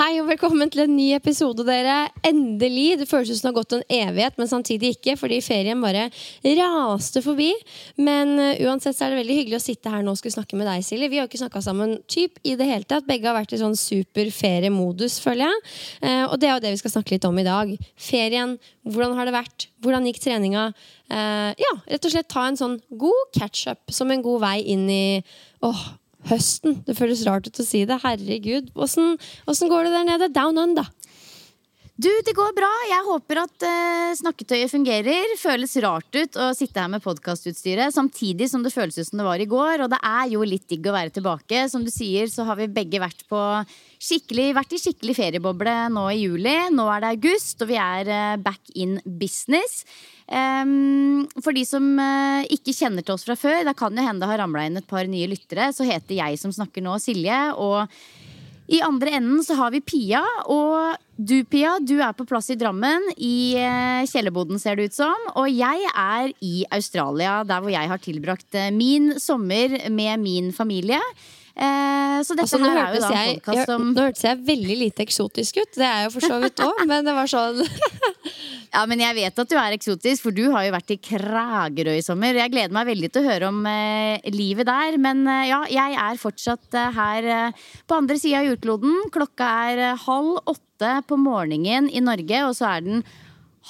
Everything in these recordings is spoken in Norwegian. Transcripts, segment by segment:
Hei og velkommen til en ny episode, dere. Endelig. Det føles som det har gått en evighet, men samtidig ikke, fordi ferien bare raste forbi. Men uh, uansett så er det veldig hyggelig å sitte her nå og skulle snakke med deg, Silje. Vi har jo ikke snakka sammen typ i det hele tatt. Begge har vært i sånn super feriemodus, føler jeg. Uh, og det er jo det vi skal snakke litt om i dag. Ferien. Hvordan har det vært? Hvordan gikk treninga? Uh, ja, rett og slett ta en sånn god catch-up som en god vei inn i åh, Høsten. Det føles rart ut å si det. Herregud. Åssen går det der nede? Down under. Du, det går bra. Jeg håper at uh, snakketøyet fungerer. Føles rart ut å sitte her med podkastutstyret samtidig som det føles ut som det var i går. Og det er jo litt digg å være tilbake. Som du sier, så har vi begge vært, vært i skikkelig ferieboble nå i juli. Nå er det august, og vi er uh, back in business. Um, for de som uh, ikke kjenner til oss fra før, da kan jo hende det har ramla inn et par nye lyttere, så heter jeg som snakker nå, Silje. og i andre enden så har vi Pia. Og du, Pia, du er på plass i Drammen. I uh, kjellerboden, ser det ut som. Og jeg er i Australia, der hvor jeg har tilbrakt uh, min sommer med min familie. Eh, så dette altså, her er jo da en podkast som Nå hørtes jeg veldig lite eksotisk ut. Det er jeg jo for så vidt òg, men det var sånn Ja, men jeg vet at du er eksotisk, for du har jo vært i Kragerø i sommer. Jeg gleder meg veldig til å høre om eh, livet der. Men eh, ja, jeg er fortsatt eh, her eh, på andre sida av jordkloden. Klokka er eh, halv åtte på morgenen i Norge, og så er den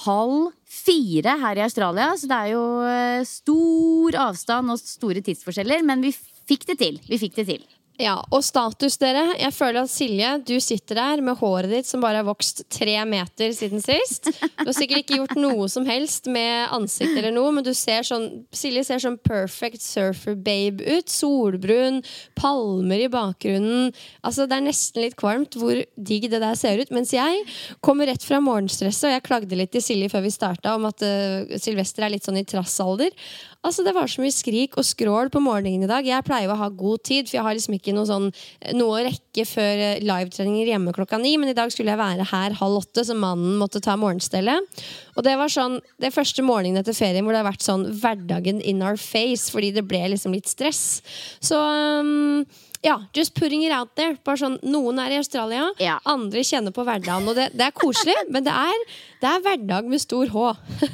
halv fire her i Australia. Så det er jo eh, stor avstand og store tidsforskjeller, men vi fikk det til. Vi fikk det til. Ja, Og status, dere. Jeg føler at Silje, du sitter der med håret ditt som bare har vokst tre meter siden sist. Du har sikkert ikke gjort noe som helst med ansikt eller noe, men du ser sånn, Silje ser sånn perfect surfer-babe ut. Solbrun, palmer i bakgrunnen. Altså, Det er nesten litt kvalmt hvor digg det der ser ut. Mens jeg kommer rett fra morgenstresset, og jeg klagde litt til Silje før vi starta om at uh, Sylvester er litt sånn i trassalder. Altså, Det var så mye skrik og skrål på morgenen i dag. Jeg pleier å ha god tid, for jeg har liksom ikke noe, sånn, noe å rekke før eh, livetreninger hjemme klokka ni. Men i dag skulle jeg være her halv åtte, så mannen måtte ta morgenstellet. Og det var sånn, det første morgenen etter ferien hvor det har vært sånn hverdagen in our face, fordi det ble liksom litt stress. Så um, ja, just putting it out there. Bare sånn, Noen er i Australia, ja. andre kjenner på hverdagen. Og det, det er koselig, men det er, det er, hverdag med stor H.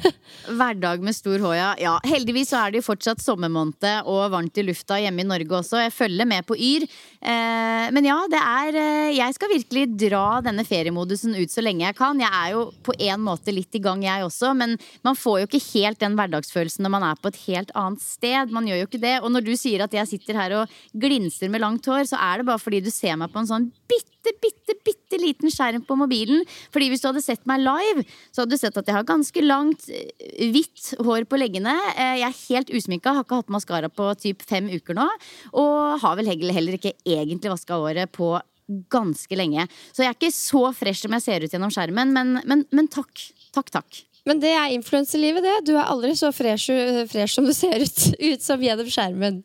hverdag med stor H, ja. ja. Heldigvis så er det jo fortsatt sommermåned og varmt i lufta hjemme i Norge også. Jeg følger med på Yr. Eh, men ja, det er eh, Jeg skal virkelig dra denne feriemodusen ut så lenge jeg kan. Jeg er jo på en måte litt i gang, jeg også. Men man får jo ikke helt den hverdagsfølelsen når man er på et helt annet sted. Man gjør jo ikke det. Og når du sier at jeg sitter her og glinser med langt hår, så er det bare fordi du ser meg på en sånn bitte, bitte, bitte liten skjerm på mobilen. Fordi hvis du hadde sett meg live, så hadde du sett at jeg har ganske langt, eh, hvitt hår på leggene. Eh, Jeg er helt usminka, har ikke hatt maskara på typ fem uker nå. Og har vel heller ikke egentlig vaska håret på ganske lenge. Så jeg er ikke så fresh som jeg ser ut gjennom skjermen, men, men, men takk. Takk, takk. Men det er influenselivet, det. Du er aldri så fresh, fresh som du ser ut, ut som gjennom skjermen.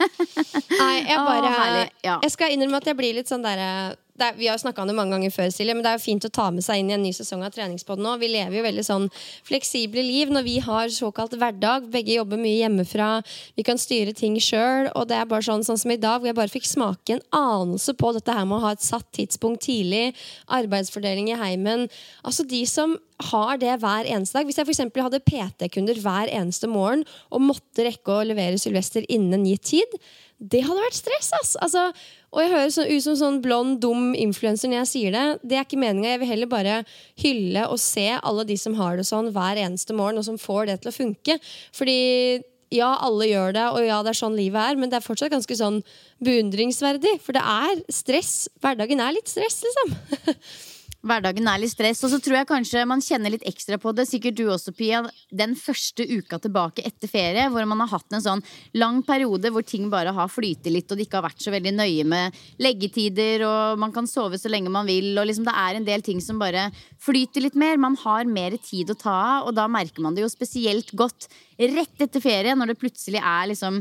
Nei, jeg Å, bare herlig, ja. Jeg skal innrømme at jeg blir litt sånn derre det er, Vi har jo snakka om det mange ganger før, Silje, men det er jo fint å ta med seg inn i en ny sesong av Treningspodden nå. Vi lever jo veldig sånn fleksible liv når vi har såkalt hverdag. Begge jobber mye hjemmefra. Vi kan styre ting sjøl. Og det er bare sånn, sånn som i dag, hvor jeg bare fikk smake en anelse på dette her med å ha et satt tidspunkt tidlig. Arbeidsfordeling i heimen. Altså de som har det hver eneste dag. Hvis jeg for hadde PT-kunder hver eneste morgen og måtte rekke å levere Sylvester innen gitt tid, det hadde vært stress, ass! Altså, og jeg høres ut som sånn blond, dum influenser når jeg sier det. Det er ikke meninga. Jeg vil heller bare hylle og se alle de som har det sånn hver eneste morgen, og som får det til å funke. Fordi ja, alle gjør det, og ja, det er sånn livet er, men det er fortsatt ganske sånn beundringsverdig. For det er stress. Hverdagen er litt stress, liksom. Hverdagen er litt stress, og så tror jeg kanskje man kjenner litt ekstra på det. Sikkert du også, Pia. Den første uka tilbake etter ferie, hvor man har hatt en sånn lang periode hvor ting bare har flytet litt, og det ikke har vært så veldig nøye med leggetider, og man kan sove så lenge man vil, og liksom det er en del ting som bare flyter litt mer. Man har mer tid å ta av, og da merker man det jo spesielt godt rett etter ferie, når det plutselig er liksom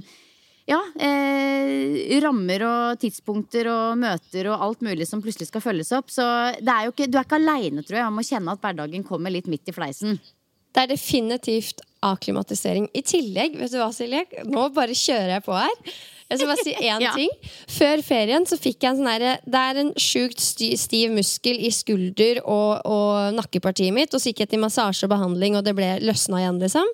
ja, eh, rammer og tidspunkter og møter og alt mulig som plutselig skal følges opp. Så det er ikke, du er ikke aleine, tror jeg, om å kjenne at hverdagen kommer litt midt i fleisen. Det er definitivt akklimatisering. I tillegg, vet du hva, Silje? Nå bare kjører jeg på her. Jeg skal bare si én Ja. ting. Før ferien så fikk jeg en sånn herre Det er en sjukt stiv muskel i skulder og, og nakkepartiet mitt. Og så gikk jeg til massasje og behandling, og det ble løsna igjen, liksom.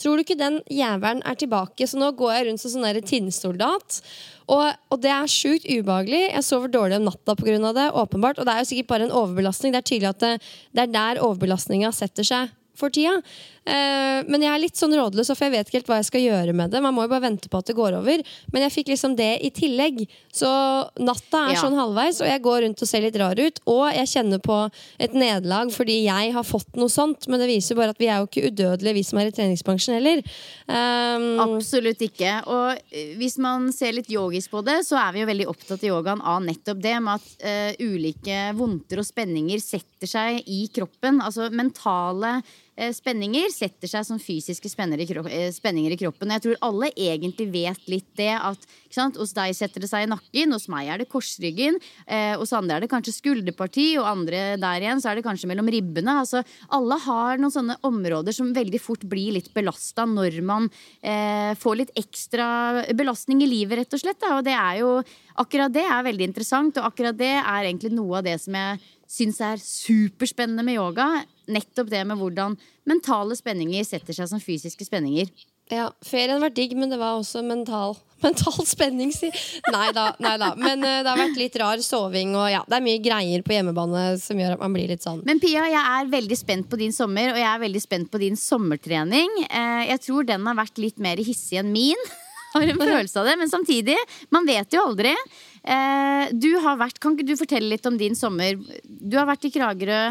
Tror du ikke den jævelen er tilbake? Så nå går jeg rundt som sånn tinnsoldat. Og, og det er sjukt ubehagelig. Jeg sover dårlig om natta pga. det. åpenbart Og det er jo sikkert bare en overbelastning. Det er tydelig at det, det er der overbelastninga setter seg for tida. Eh, men jeg er litt sånn rådløs, for jeg vet ikke helt hva jeg skal gjøre med det. Man må jo bare vente på at det går over. Men jeg fikk liksom det i tillegg. Så natta er Ja. sånn halvveis, og jeg går rundt og ser litt rar ut. Og jeg kjenner på et nederlag fordi jeg har fått noe sånt. Men det viser bare at vi er jo ikke udødelige, vi som er i treningsbransjen heller. Um, Absolutt ikke. Og eh, hvis man ser litt yogisk på det, så er vi jo veldig opptatt i yogaen av nettopp det med at uh, ulike vondter og spenninger setter seg i kroppen. Altså mentale spenninger setter seg som fysiske eh, spenninger i kroppen. Jeg tror alle egentlig vet litt det at hos deg setter det seg i nakken, hos meg er det korsryggen, eh, hos andre er det kanskje skulderparti, og andre der igjen så er det kanskje mellom ribbene. Altså, alle har noen sånne områder som veldig fort blir litt belasta når man eh, får litt ekstra belastning i livet, rett og slett. Da. Og det er jo akkurat det er veldig interessant, og akkurat det er egentlig noe av det som jeg syns er superspennende med yoga. Nettopp det med hvordan mentale spenninger setter seg som fysiske spenninger. Ja, ferien var digg, men det var også mental, mental spenning. Si. Nei da, nei da. Men uh, det har vært litt rar soving, og ja, det er mye greier på hjemmebane som gjør at man blir litt sånn Men Pia, jeg er veldig spent på din sommer, og jeg er veldig spent på din sommertrening. Uh, jeg tror den har vært litt mer hissig enn min. Har en følelse av det, Men samtidig, man vet jo aldri. Eh, du har vært, kan ikke du fortelle litt om din sommer? Du har vært i Kragerø.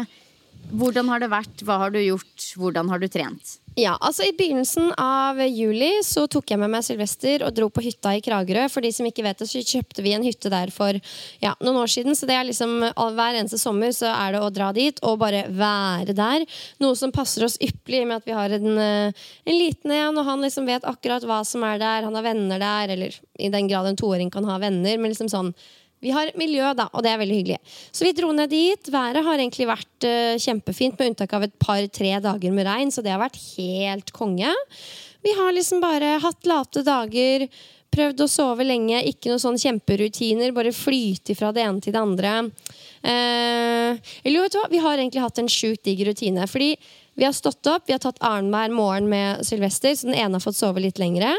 Hvordan har det vært? Hva har du gjort? Hvordan har du trent? Ja, altså I begynnelsen av juli så tok jeg med meg Sylvester og dro på hytta i Kragerø. For de som ikke vet det, så kjøpte vi en hytte der for ja, noen år siden. Så det er liksom hver eneste sommer så er det å dra dit og bare være der. Noe som passer oss ypperlig med at vi har en, eh, en liten en, og han liksom vet akkurat hva som er der. Han har venner der, eller i den grad en toåring kan ha venner. Men liksom sånn vi har miljø, da, og det er veldig hyggelig. Så vi dro ned dit. Været har egentlig vært uh, kjempefint, med unntak av et par-tre dager med regn, så det har vært helt konge. Vi har liksom bare hatt late dager, prøvd å sove lenge, ikke noen sånn kjemperutiner, bare flyte fra det ene til det andre. Uh, eller vet du hva, vi har egentlig hatt en sjukt digg rutine. Fordi vi har stått opp, vi har tatt annenhver morgen med Sylvester, så den ene har fått sove litt lengre.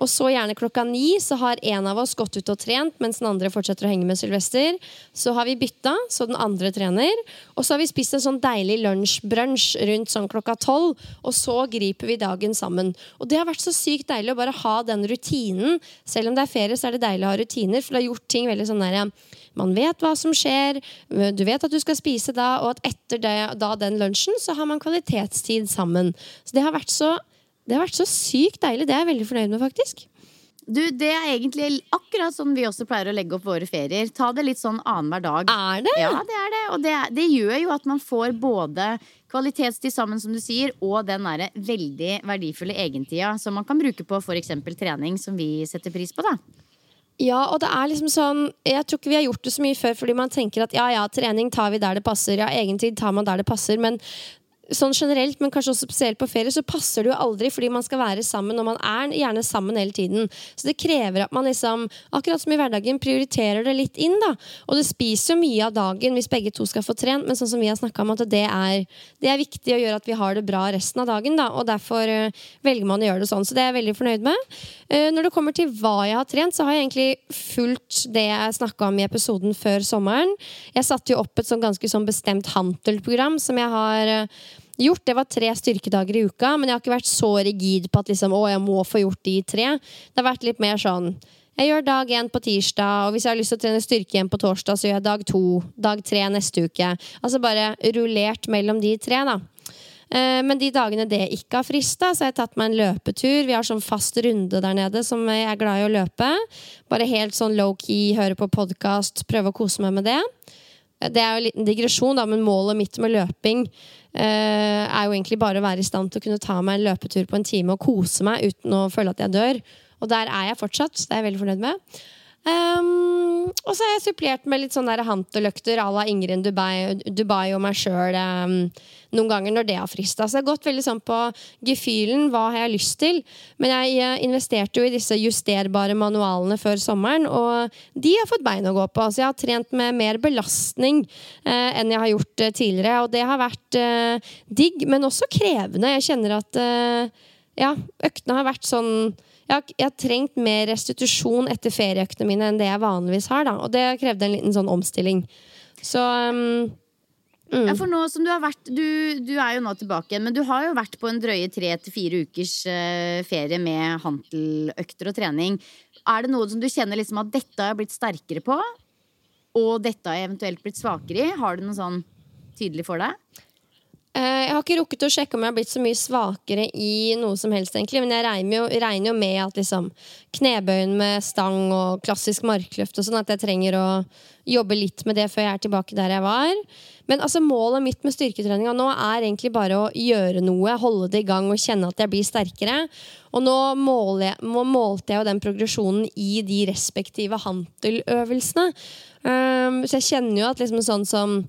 Og så gjerne klokka ni så har en av oss gått ut og trent, mens den andre fortsetter å henge med Sylvester. Så har vi bytta, så den andre trener. Og så har vi spist en sånn deilig lunsjbrunsj rundt sånn klokka tolv. Og så griper vi dagen sammen. Og det har vært så sykt deilig å bare ha den rutinen. Selv om det er ferie, så er det deilig å ha rutiner, for det har gjort ting veldig sånn der man vet hva som skjer, du vet at du skal spise da, og at etter det, da den lunsjen så har man kvalitetstid sammen. Så det har vært så, det har vært så sykt deilig. Det er jeg veldig fornøyd med, faktisk. Du, Det er egentlig akkurat sånn vi også pleier å legge opp våre ferier. Ta det litt sånn annenhver dag. Er det? Ja, det er det. Og det, det gjør jo at man får både kvalitetstid sammen, som du sier, og den der veldig verdifulle egentida som man kan bruke på f.eks. trening, som vi setter pris på. da. Ja, og det er liksom sånn Jeg tror ikke vi har gjort det så mye før fordi man tenker at ja, ja, trening tar vi der det passer. Ja, egentid tar man der det passer. Men sånn generelt, men kanskje også spesielt på ferie, så passer det jo aldri fordi man skal være sammen, og man er gjerne sammen hele tiden. Så det krever at man liksom, akkurat som i hverdagen, prioriterer det litt inn, da. Og det spiser jo mye av dagen hvis begge to skal få trent, men sånn som vi har snakka om, at det er, det er viktig å gjøre at vi har det bra resten av dagen, da. Og derfor uh, velger man å gjøre det sånn. Så det er jeg veldig fornøyd med. Uh, når det kommer til hva jeg har trent, så har jeg egentlig fulgt det jeg snakka om i episoden før sommeren. Jeg satte jo opp et sånn ganske sånn bestemt hantelprogram som jeg har uh, gjort. Det var tre styrkedager i uka, men jeg har ikke vært så rigid på at liksom, å, jeg må få gjort de tre. Det har vært litt mer sånn jeg gjør dag én på tirsdag, og hvis jeg har lyst til å trene styrke igjen på torsdag, så gjør jeg dag to, dag tre neste uke. Altså bare rullert mellom de tre, da. Eh, men de dagene det ikke har frista, så har jeg tatt meg en løpetur. Vi har sånn fast runde der nede som jeg er glad i å løpe. Bare helt sånn low-key, høre på podkast, prøve å kose meg med det. Det er jo en liten digresjon, da, men målet mitt med løping er jo egentlig bare å være i stand til å kunne ta meg en løpetur på en time og kose meg uten å føle at jeg dør. Og der er jeg fortsatt, det er jeg veldig fornøyd med. Um, og så har jeg supplert med litt sånne hanteløkter à la Ingrid Dubai, Dubai og meg sjøl um, noen ganger når det har frista. Så jeg har gått veldig sånn på gefühlen. Hva har jeg lyst til? Men jeg investerte jo i disse justerbare manualene før sommeren, og de har fått bein å gå på. Så jeg har trent med mer belastning uh, enn jeg har gjort uh, tidligere, og det har vært uh, digg, men også krevende. Jeg kjenner at ja, øktene har vært sånn jeg jeg har, trengt mer restitusjon etter ferieøktene mine enn det jeg vanligvis har. Da. Og det krevde en liten sånn omstilling. Så um, mm. Ja, for nå som du har vært du, du, er jo nå tilbake igjen, men du har jo vært på en drøye tre til fire ukers uh, ferie med hanteløkter og trening. Er det noe som du kjenner liksom at dette har jeg blitt sterkere på, og dette har jeg eventuelt blitt svakere i? Har du noe sånn tydelig for deg? Eh, jeg har ikke rukket å sjekke om jeg har blitt så mye svakere i noe som helst, egentlig. Men jeg regner jo, regner jo med at liksom, knebøyen med stang og klassisk markløft og sånn, at jeg trenger å jobbe litt med det før jeg er tilbake der jeg var. Men altså, målet mitt med styrketreninga nå er egentlig bare å gjøre noe, holde det i gang og kjenne at jeg blir sterkere. Og nå måler jeg, målte jeg jo den progresjonen i de respektive hanteløvelsene. Um, så jeg kjenner jo at liksom sånn som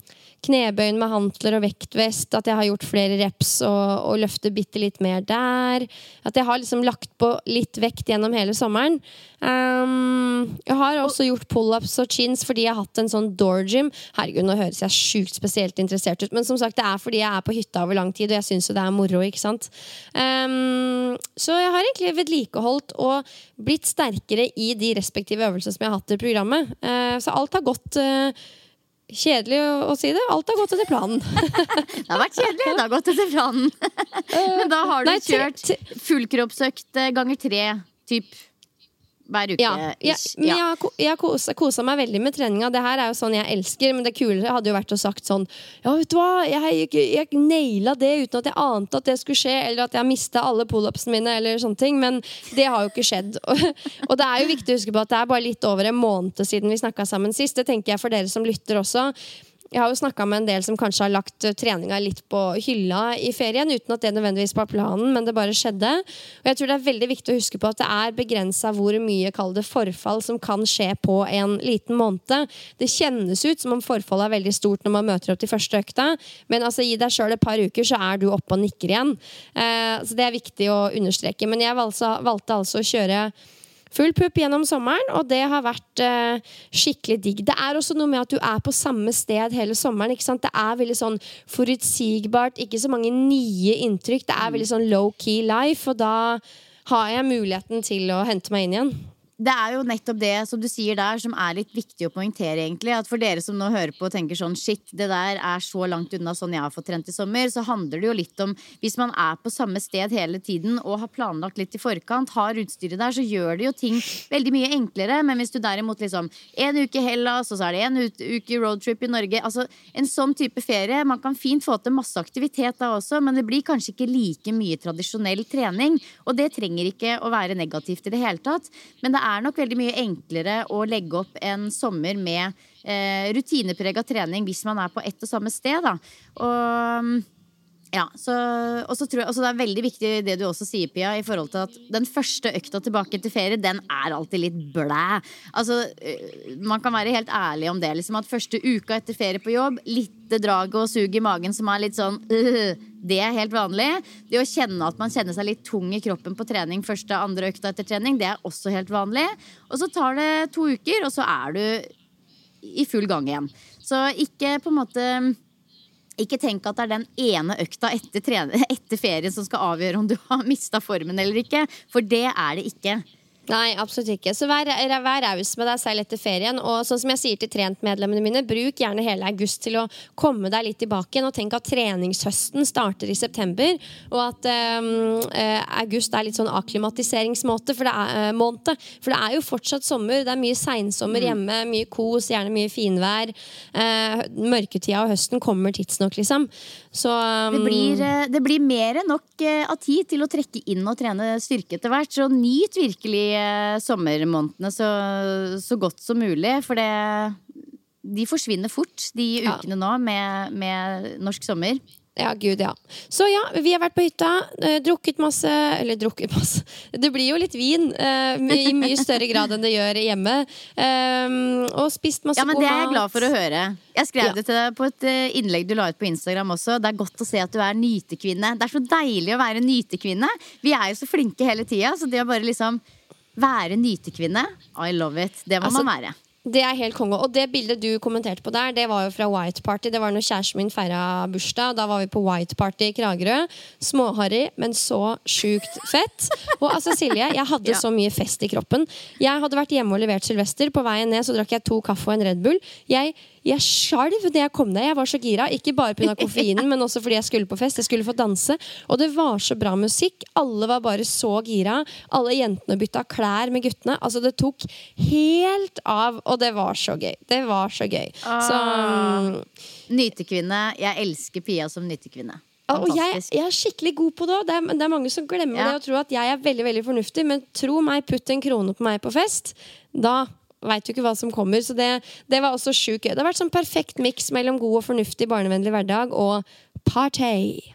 knebøyen med hantler og vektvest. At jeg har gjort flere reps og, og løfter bitte litt mer der. At jeg har liksom lagt på litt vekt gjennom hele sommeren. Um, jeg har også gjort pullups og chins fordi jeg har hatt en sånn door gym. Herregud, nå høres jeg sjukt spesielt interessert ut, men som sagt, det er fordi jeg er på hytta over lang tid, og jeg syns jo det er moro. ikke sant? Um, så jeg har egentlig vedlikeholdt og blitt sterkere i de respektive øvelsene som jeg har hatt i programmet. Uh, så alt har gått uh, Kjedelig å, å, si det. Alt har gått etter planen. det har vært kjedelig. Det har gått etter planen. Men da har du Nei, kjørt fullkroppsøkt ganger tre, typ hver uke. Ja, ja, ja. jeg jeg kosa, meg veldig med treninga. Det her er jo sånn jeg elsker, men det kulere hadde jo vært å sagt sånn Ja, vet du hva, jeg, jeg, jeg naila det uten at jeg ante at det skulle skje, eller at jeg mista alle pullupsene mine, eller sånne ting. Men det har jo ikke skjedd. Og, og, det er jo viktig å huske på at det er bare litt over en måned siden vi snakka sammen sist. Det tenker jeg for dere som lytter også. Jeg har jo snakka med en del som kanskje har lagt eh, treninga litt på hylla i ferien, uten at det nødvendigvis var planen, men det bare skjedde. Og jeg tror det er veldig viktig å huske på at det er begrensa hvor mye kall det forfall som kan skje på en liten måned. Det kjennes ut som om forfallet er veldig stort når man møter opp til første økta, men altså gi deg sjøl et par uker, så er du oppe og nikker igjen. Eh, så det er viktig å understreke. Men jeg valgte, valgte altså å kjøre full pupp gjennom sommeren, og det har vært uh, skikkelig digg. Det er også noe med at du er på samme sted hele sommeren. ikke sant? Det er veldig sånn forutsigbart, ikke så mange nye inntrykk. Det er veldig sånn low-key life, og da har jeg muligheten til å hente meg inn igjen. Det er jo nettopp det som du sier der, som er litt viktig å poengtere, egentlig. At for dere som nå hører på og tenker sånn shit, det der er så langt unna sånn jeg har fått trent i sommer, så handler det jo litt om hvis man er på samme sted hele tiden og har planlagt litt i forkant, har utstyret der, så gjør det jo ting veldig mye enklere. Men hvis du derimot liksom en uke Hellas, og så er det en uke roadtrip i Norge, altså en sånn type ferie, man kan fint få til masse aktivitet da også, men det blir kanskje ikke like mye tradisjonell trening. Og det trenger ikke å være negativt i det hele tatt. Men det er nok veldig mye enklere å legge opp en sommer med eh, rutineprega trening hvis man er på ett og samme sted. Da. Og ja, så, og så tror jeg også det er veldig viktig det du også sier, Pia, i forhold til at den første økta tilbake til ferie, den er alltid litt blæ. Altså, øh, man kan være helt ærlig om det. Liksom at første uka etter ferie på jobb, litt drag og sug i magen som er litt sånn øh, Det er helt vanlig. Det å kjenne at man kjenner seg litt tung i kroppen på trening første, andre økta etter trening, det er også helt vanlig. Og så tar det to uker, og så er du i full gang igjen. Så ikke på en måte ikke tenk at det er den ene økta etter, etter ferien som skal avgjøre om du har mista formen eller ikke. For det er det ikke. Nei, absolutt ikke. Så vær, vær raus med deg selv etter ferien. Og sånn som jeg sier til trentmedlemmene mine, bruk gjerne hele august til å komme deg litt tilbake igjen. Og tenk at treningshøsten starter i september, og at um, august er litt sånn akklimatiseringsmåte for det er, måned. For det er jo fortsatt sommer. Det er mye seinsommer hjemme, mye kos, gjerne mye finvær. Uh, mørketida og høsten kommer tidsnok, liksom. Så um, Det blir, eh, det blir mer enn nok eh, av tid til å trekke inn og trene styrke etter hvert. Så nyt virkelig eh, sommermånedene så, så godt som mulig. For det, de forsvinner fort, de Ja. ukene nå med, med norsk sommer. Ja, gud, ja. Så ja, vi har vært på hytta, eh, drukket masse Eller drukket masse Det blir jo litt vin eh, i mye større grad enn det gjør hjemme. Eh, og spist masse Ja, men Det er jeg glad for å høre. Jeg skrev Ja. det til deg på et eh, innlegg du la ut på Instagram også. Det er godt å se at du er nytekvinne. Det er så deilig å være nytekvinne. Vi er jo så flinke hele tida, så det å bare liksom være nytekvinne, I love it. Det må Altså, man være. Det er helt konge. Og det bildet du kommenterte på der, det var jo fra White Party. Det var når kjæresten min feira bursdag. Da var vi på White Party i Kragerø. Småharry, men så sjukt fett. Og altså, Silje, jeg hadde Ja. så mye fest i kroppen. Jeg hadde vært hjemme og levert Sylvester. På veien ned så drakk jeg to kaffe og en Red Bull. Jeg, jeg skjalv da jeg kom ned. Jeg var så gira. Ikke bare pga. koffeinen, men også fordi jeg skulle på fest. Jeg skulle få danse. Og det var så bra musikk. Alle var bare så gira. Alle jentene bytta klær med guttene. Altså, det tok helt av. Og det var så gøy. Det var så gøy. Så mm, Nytekvinne. Jeg elsker Pia som nytekvinne. Og jeg, jeg er skikkelig god på det. òg. Det er, det er mange som glemmer Ja. det og tror at jeg er veldig veldig fornuftig. Men tro meg, putt en krone på meg på fest. Da veit jo ikke hva som kommer. Så det, det var også sjukt gøy. Det har vært sånn perfekt miks mellom god og fornuftig barnevennlig hverdag og party.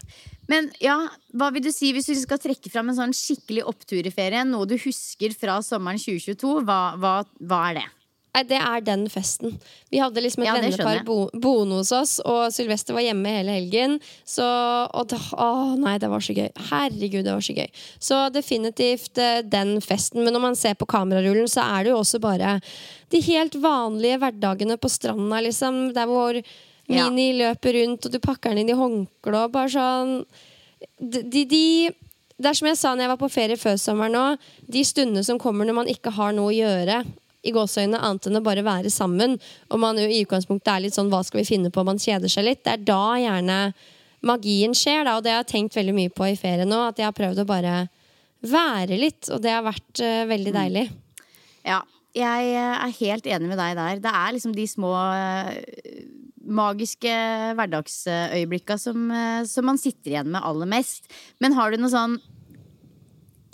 Men ja, hva vil du si hvis du skal trekke fram en sånn skikkelig opptur i ferien? Noe du husker fra sommeren 2022? Hva, hva, hva er det? Nei, det er den festen. Vi hadde liksom et Ja, vennepar bo, boende hos oss, og Sylvester var hjemme hele helgen. Så og det, Å nei, det var så gøy. Herregud, det var så gøy. Så definitivt eh, den festen. Men når man ser på kamerarullen, så er det jo også bare de helt vanlige hverdagene på stranda, liksom. Der hvor Ja. Løper rundt, og du pakker den inn i håndkle og bare sånn de, de, de Det er som jeg sa når jeg var på ferie før sommeren nå. De stundene som kommer når man ikke har noe å gjøre, i gåseøynene annet enn å bare være sammen, og man jo i utgangspunktet er litt sånn hva skal vi finne på, man kjeder seg litt, det er da gjerne magien skjer, da. Og det har jeg tenkt veldig mye på i ferien nå, at jeg har prøvd å bare være litt, og det har vært uh, veldig deilig. Ja, jeg eh, er helt enig med deg der. Det er liksom de små uh, magiske hverdagsøyeblikka som, uh, som man sitter igjen med aller mest. Men har du noe sånn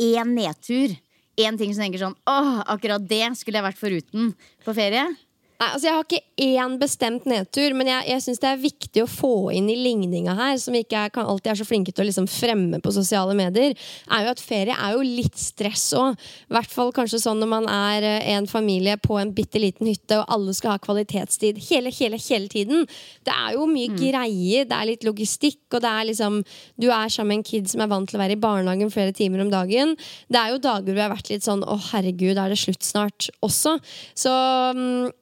én nedtur? Én ting som tenker sånn åh, akkurat det skulle jeg vært foruten på ferie? Nei, altså Jeg har ikke én bestemt nedtur, men jeg, jeg synes det er viktig å få inn i ligninga her, som vi ikke er, kan alltid er så flinke til å liksom fremme på sosiale medier, er jo at ferie er jo litt stress òg. I hvert fall kanskje sånn når man er eh, en familie på en bitte liten hytte, og alle skal ha kvalitetstid hele, hele, hele tiden. Det er jo mye greier, det er litt logistikk, og det er liksom Du er sammen med en kid som er vant til å være i barnehagen flere timer om dagen. Det er jo dager hvor vi har vært litt sånn å herregud, er det slutt snart også? Så mm,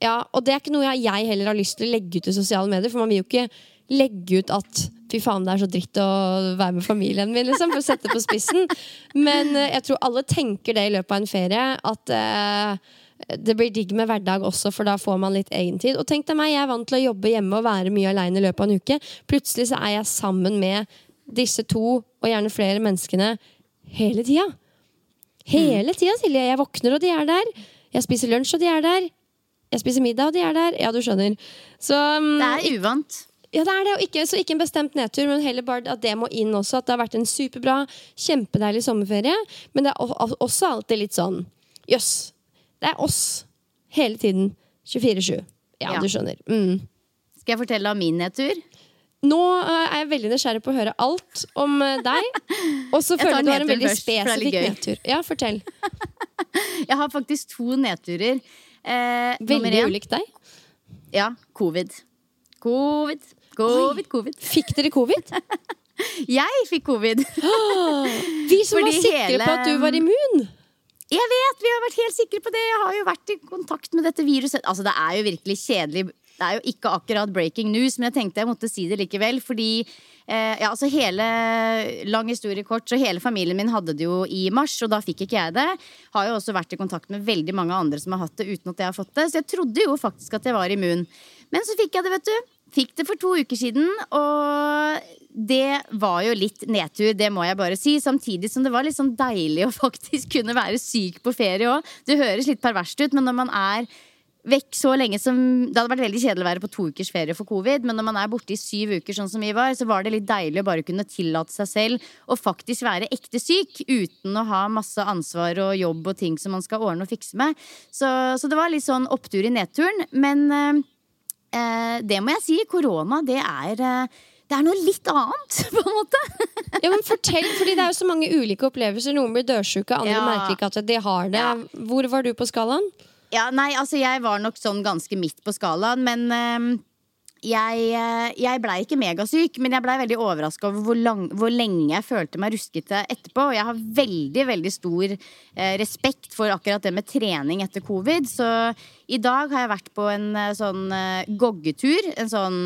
ja, og det er ikke noe jeg- heller har lyst til å legge ut i sosiale medier, for man vil jo ikke legge ut at Fy faen, det er så dritt å være med familien min, liksom, for å sette det på spissen. Men eh, jeg tror alle tenker det i løpet av en ferie. At eh, det blir digg med hverdag også, for da får man litt egentid. Og tenk deg meg, jeg er vant til å jobbe hjemme og være mye aleine i løpet av en uke. Plutselig så er jeg sammen med disse to, og gjerne flere menneskene, hele tida. Hele tida, Silje. Jeg våkner, og de er der. Jeg spiser lunsj, og de er der. Jeg spiser middag, og de er der. Ja, du skjønner. Så um, Det er uvant. ja, det er det, og ikke, så ikke en bestemt nedtur, men heller bare at det må inn også. At det har vært en superbra, kjempedeilig sommerferie. Men det er også alltid litt sånn Jøss. det er oss hele tiden. 24-7. Ja, Ja. du skjønner. Mm. Skal jeg fortelle om min nedtur? Nå eh, er jeg veldig nysgjerrig på å høre alt om eh, deg. Og så føler jeg du har en veldig først, spesifikk nedtur. Ja, fortell. Jeg har faktisk to nedturer. Eh, Veldig ulikt deg. Ja, covid. Covid, covid, covid. Fikk dere covid? Jeg fikk covid. Vi som var sikre hele- på at du var immun. Jeg vet, vi har vært helt sikre på det. Jeg har jo vært i kontakt med dette viruset. Altså, det er jo virkelig kjedelig. Det er jo ikke akkurat breaking news, men jeg tenkte jeg måtte si det likevel. Fordi eh, ja, altså hele Lang historie kort, så hele familien min hadde det jo i mars, og da fikk ikke jeg det. Har jo også vært i kontakt med veldig mange andre som har hatt det uten at jeg har fått det. Så jeg trodde jo faktisk at jeg var immun. Men så fikk jeg det, vet du. Fikk det for to uker siden, og det var jo litt nedtur, det må jeg bare si. Samtidig som det var litt sånn deilig å faktisk kunne være syk på ferie òg. Det høres litt perverst ut, men når man er vekk så lenge som Det hadde vært veldig kjedelig å være på to ukers ferie for covid, men når man er borte i syv uker, sånn som vi var, så var det litt deilig å bare kunne tillate seg selv å faktisk være ekte syk uten å ha masse ansvar og jobb og ting som man skal ordne og fikse med. Så, så det var litt sånn opptur i nedturen. Men eh, eh, det må jeg si, korona, det er eh, det er noe litt annet, på en måte. Ja, men fortell, fordi Det er jo så mange ulike opplevelser. Noen blir dødsjuke, andre Ja. merker ikke at de har det. Ja. Hvor var du på skalaen? Ja, nei, altså jeg var nok sånn ganske midt på skalaen, men ehm, jeg, eh, jeg blei ikke megasyk, men jeg blei veldig overraska over hvor, lang, hvor lenge jeg følte meg ruskete etterpå. Og jeg har veldig veldig stor eh, respekt for akkurat det med trening etter covid. Så i dag har jeg vært på en eh, sånn eh, goggetur. En sånn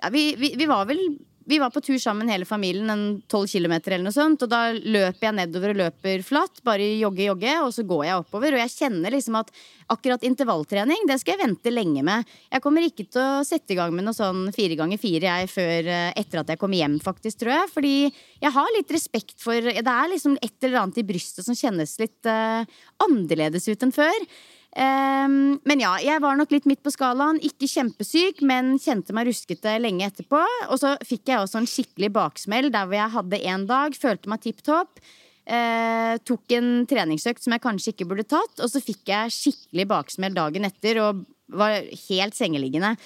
ja, vi, vi, vi var vel vi var på tur sammen hele familien, en 12 km eller noe sånt. Og da løper jeg nedover og løper flatt. Bare jogge, jogge, og så går jeg oppover. Og jeg kjenner liksom at akkurat intervalltrening, det skal jeg vente lenge med. Jeg kommer ikke til å sette i gang med noe sånn fire ganger fire jeg før eh, etter at jeg kommer hjem, faktisk, tror jeg. Fordi jeg har litt respekt for Det er liksom et eller annet i brystet som kjennes litt uh, annerledes ut enn før. Ehm, men ja, jeg var nok litt midt på skalaen. Ikke kjempesyk, men kjente meg ruskete lenge etterpå. Og så fikk jeg også en skikkelig baksmell der hvor jeg hadde en dag, følte meg tipp topp. Uh, tok en treningsøkt som jeg kanskje ikke burde tatt, og så fikk jeg skikkelig baksmell dagen etter og var helt sengeliggende.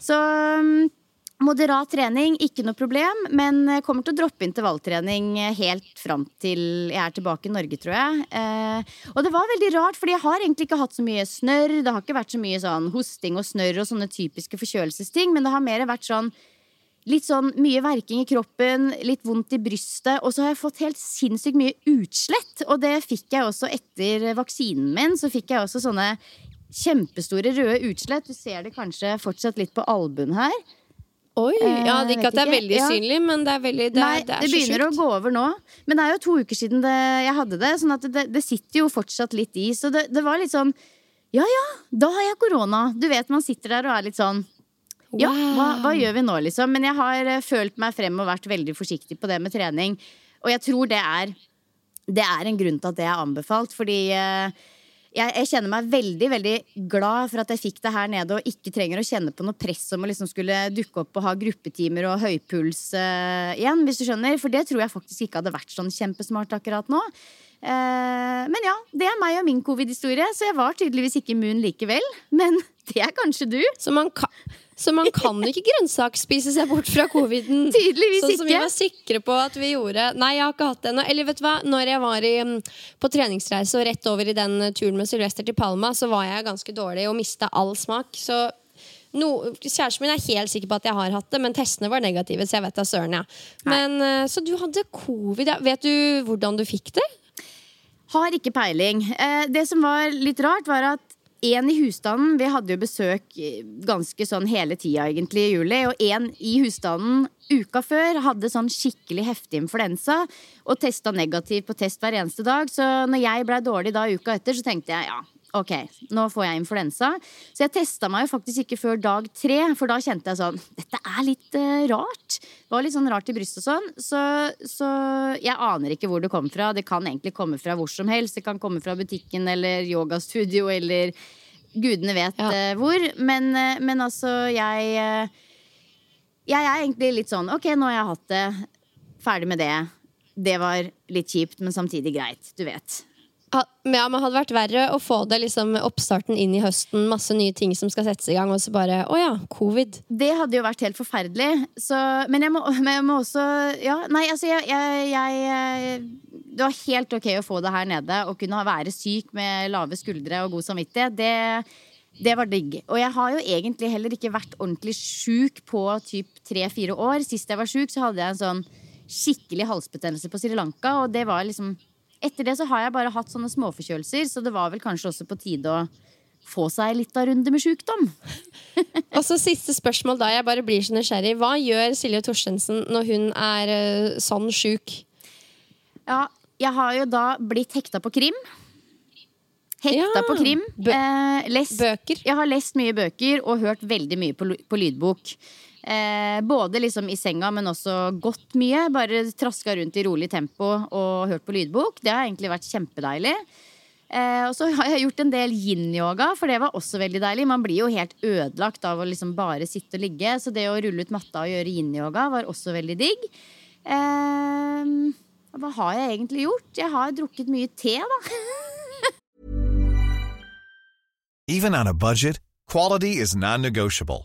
Så mm, Moderat trening, ikke noe problem, men kommer til å droppe intervalltrening helt fram til jeg er tilbake i Norge, tror jeg. Eh, og det var veldig rart, fordi jeg har egentlig ikke hatt så mye snørr. Det har ikke vært så mye sånn hosting og snørr og sånne typiske forkjølelsesting, men det har mer vært sånn Litt sånn mye verking i kroppen, litt vondt i brystet. Og så har jeg fått helt sinnssykt mye utslett. Og det fikk jeg også etter vaksinen min. Så fikk jeg også sånne kjempestore røde utslett. Du ser det kanskje fortsatt litt på albuen her. Oi, Eh, ja, det, vet Ikke at det er veldig Ja. synlig, men det er veldig Det, Nei, det det begynner å gå over nå. Men det er jo to uker siden det, jeg hadde det, sånn at det, det sitter jo fortsatt litt i. Så det, det var litt sånn Ja ja, da har jeg korona. Du vet man sitter der og er litt sånn Ja, hva, hva gjør vi nå, liksom? Men jeg har eh, følt meg frem og vært veldig forsiktig på det med trening. Og jeg tror det er Det er en grunn til at det er anbefalt, fordi eh, jeg, jeg kjenner meg veldig veldig glad for at jeg fikk det her nede og ikke trenger å kjenne på noe press om å liksom skulle dukke opp og ha gruppetimer og høypuls uh, igjen. hvis du skjønner For det tror jeg faktisk ikke hadde vært sånn kjempesmart akkurat nå. Eh, men ja, det er meg og min covid-historie, så jeg var tydeligvis ikke immun likevel. Men det er kanskje du. Så man kan, så man kan ikke grønnsakspise seg bort fra coviden. Tydeligvis sånn som vi var sikre på at vi gjorde. Nei, jeg har ikke hatt det ennå. Eller vet du hva, når jeg var i, mm, på treningsreise og rett over i den turen med Sylvester til Palma, så var jeg ganske dårlig og mista all smak. Så no, Kjæresten min er helt sikker på at jeg har hatt det, men testene var negative. Så jeg vet da søren, ja. Men, eh, så du hadde covid. Ja. Vet du hvordan du fikk det? Har ikke peiling. Eh, det som var litt rart, var at en i husstanden Vi hadde jo besøk eh, ganske sånn hele tida i juli. Og en i husstanden uka før hadde sånn skikkelig heftig influensa og testa negativ på test hver eneste dag. Så når jeg blei dårlig da uka etter, så tenkte jeg ja, ok, nå får jeg influensa. Så jeg testa meg jo faktisk ikke før dag tre, for da kjente jeg sånn Dette er litt uh, rart. Det var litt sånn rart i brystet og sånn. Så, så, jeg aner ikke hvor det kom fra. Det kan egentlig komme fra hvor som helst. Det kan komme fra butikken eller yogastudio eller gudene vet ja. uh, hvor. Men, uh, men, altså, jeg Jeg er egentlig litt sånn ok, nå har jeg hatt det. Ferdig med det. Det var litt kjipt, men samtidig greit. Du vet. Ja, men hadde vært verre å få det liksom oppstarten inn i høsten, masse nye ting som skal settes i gang, og så bare å ja, covid. Det hadde jo vært helt forferdelig. Så, men, jeg må, men, jeg må, også Ja, nei, altså jeg, jeg, jeg, Det var helt ok å få det her nede. Å kunne være syk med lave skuldre og god samvittighet. Det, det var digg. Og jeg har jo egentlig heller ikke vært ordentlig sjuk på typ tre-fire år. Sist jeg var sjuk, så hadde jeg en sånn skikkelig halsbetennelse på Sri Lanka, og det var liksom etter det så har jeg bare hatt sånne småforkjølelser, så det var vel kanskje også på tide å få seg litt av runde med sjukdom. og så siste spørsmål da, jeg bare blir så nysgjerrig. Hva gjør Silje Torstensen når hun er uh, sånn sjuk? Ja, jeg har jo da blitt hekta på krim. Hekta ja, på krim. Eh, lest, bøker? Jeg har lest mye bøker og hørt veldig mye på, på lydbok. Eh, både liksom i senga, men også gått mye. Bare traska rundt i rolig tempo og hørt på lydbok. Det har egentlig vært kjempedeilig. Eh, og så har jeg gjort en del yin-yoga, for det var også veldig deilig. Man blir jo helt ødelagt av å liksom bare sitte og ligge, så det å rulle ut matta og gjøre yin-yoga var også veldig digg. Eh, hva har jeg egentlig gjort? Jeg har drukket mye te, da. Even on a budget, quality is non-negotiable.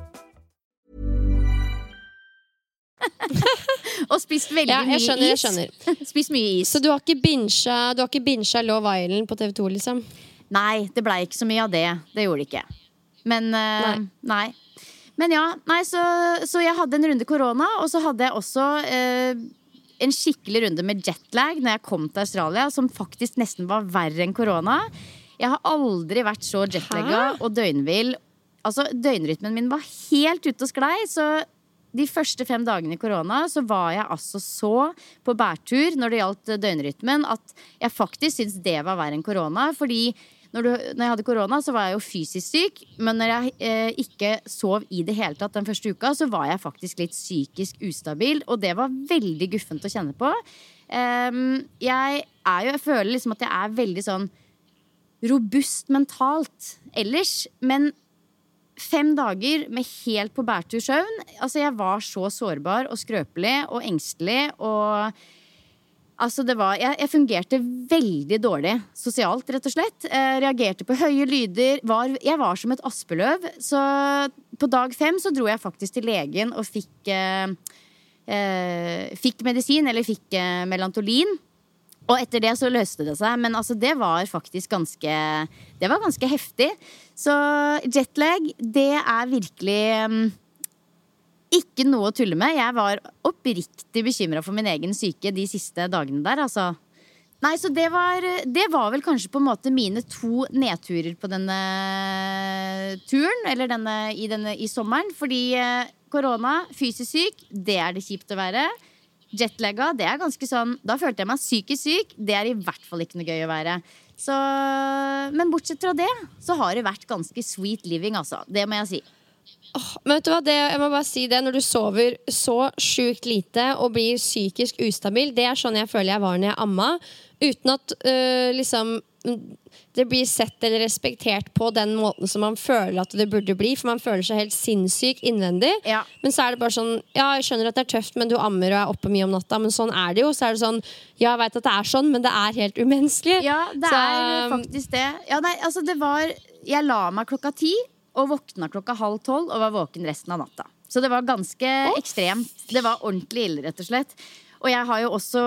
og spist veldig ja, jeg skjønner, mye is. Spist mye is. Så du har ikke bincha, Love Island på TV2, liksom? Nei, det blei ikke så mye av det. Det gjorde det ikke. Men uh, nei. nei. Men ja, nei, så, så, jeg hadde en runde korona, og så hadde jeg også uh, en skikkelig runde med jetlag når jeg kom til Australia, som faktisk nesten var verre enn korona. Jeg har aldri vært så jetlagga og døgnvill. Altså, Døgnrytmen min var helt ute og sklei, så de første fem dagene i korona så var jeg altså så på bærtur når det gjaldt døgnrytmen, at jeg faktisk syntes det var verre enn korona. Fordi når, du, når, jeg hadde korona, så var jeg jo fysisk syk. Men når jeg eh, ikke sov i det hele tatt den første uka, så var jeg faktisk litt psykisk ustabil. Og det var veldig guffent å kjenne på. Um, jeg jo Jeg føler liksom at jeg er veldig sånn robust mentalt ellers. Men Fem dager med helt på bærtur søvn. Altså, jeg var så sårbar og skrøpelig og engstelig og Altså, det var jeg, jeg, fungerte veldig dårlig sosialt, rett og slett. Jeg reagerte på høye lyder. Var, jeg var som et aspeløv. Så på dag fem så dro jeg faktisk til legen og fikk eh, eh, fikk medisin, eller fikk eh, Melantolin. Og etter det så løste det seg, men altså det var faktisk ganske Det var ganske heftig. Så jetlag, det er virkelig mm, ikke noe å tulle med. Jeg var oppriktig bekymra for min egen syke de siste dagene der, altså. Nei, så det var, det var vel kanskje på en måte mine to nedturer på denne turen. Eller denne, i, denne, i sommeren. Fordi eh, korona, fysisk syk, det er det kjipt å være. Jetlagga, det er ganske sånn Da følte jeg meg psykisk syk. Det er i hvert fall ikke noe gøy å være. Så, men bortsett fra det, så har det vært ganske sweet living, altså. Det må jeg si. Men vet du hva, det, jeg må bare si det Når du sover så sjukt lite og blir psykisk ustabil, det er sånn jeg føler jeg var når jeg amma. Uten at øh, liksom det blir sett eller respektert på den måten som man føler at det burde bli. For man føler seg helt sinnssyk innvendig. Ja. Men så er det bare sånn Ja, jeg skjønner at det er tøft, men du ammer og er oppe mye om natta. Men sånn er det jo. Så er det sånn Ja, jeg veit at det er sånn, men det er helt umenneskelig. Ja, det Så, er faktisk det. Ja, nei, altså det var Jeg la meg klokka ti og våkna klokka halv tolv og var våken resten av natta. Så det var ganske ekstremt. Det var ordentlig ille, rett og slett. Og jeg har jo også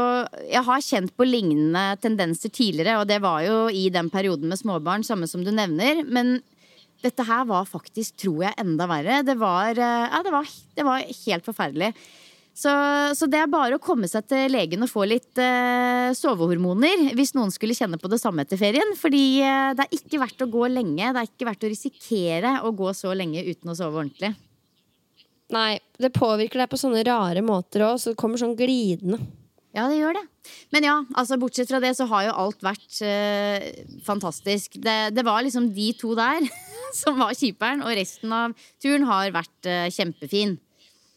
Jeg har kjent på lignende tendenser tidligere, og det var jo i den perioden med småbarn, samme som du nevner. Men dette her var faktisk, tror jeg, enda verre. Det var, eh, ja, det var, det var helt forferdelig. Så, så det er bare å komme seg til legen og få litt eh, sovehormoner hvis noen skulle kjenne på det samme etter ferien. Fordi eh, det er ikke verdt å gå lenge. Det er ikke verdt å risikere å gå så lenge uten å sove ordentlig. Nei, det påvirker deg på sånne rare måter òg, så det kommer sånn glidende. Ja, det gjør det. Men ja, altså bortsett fra det så har jo alt vært eh, fantastisk. Det, det var liksom de to der som var kjiperen, og resten av turen har vært eh, kjempefin.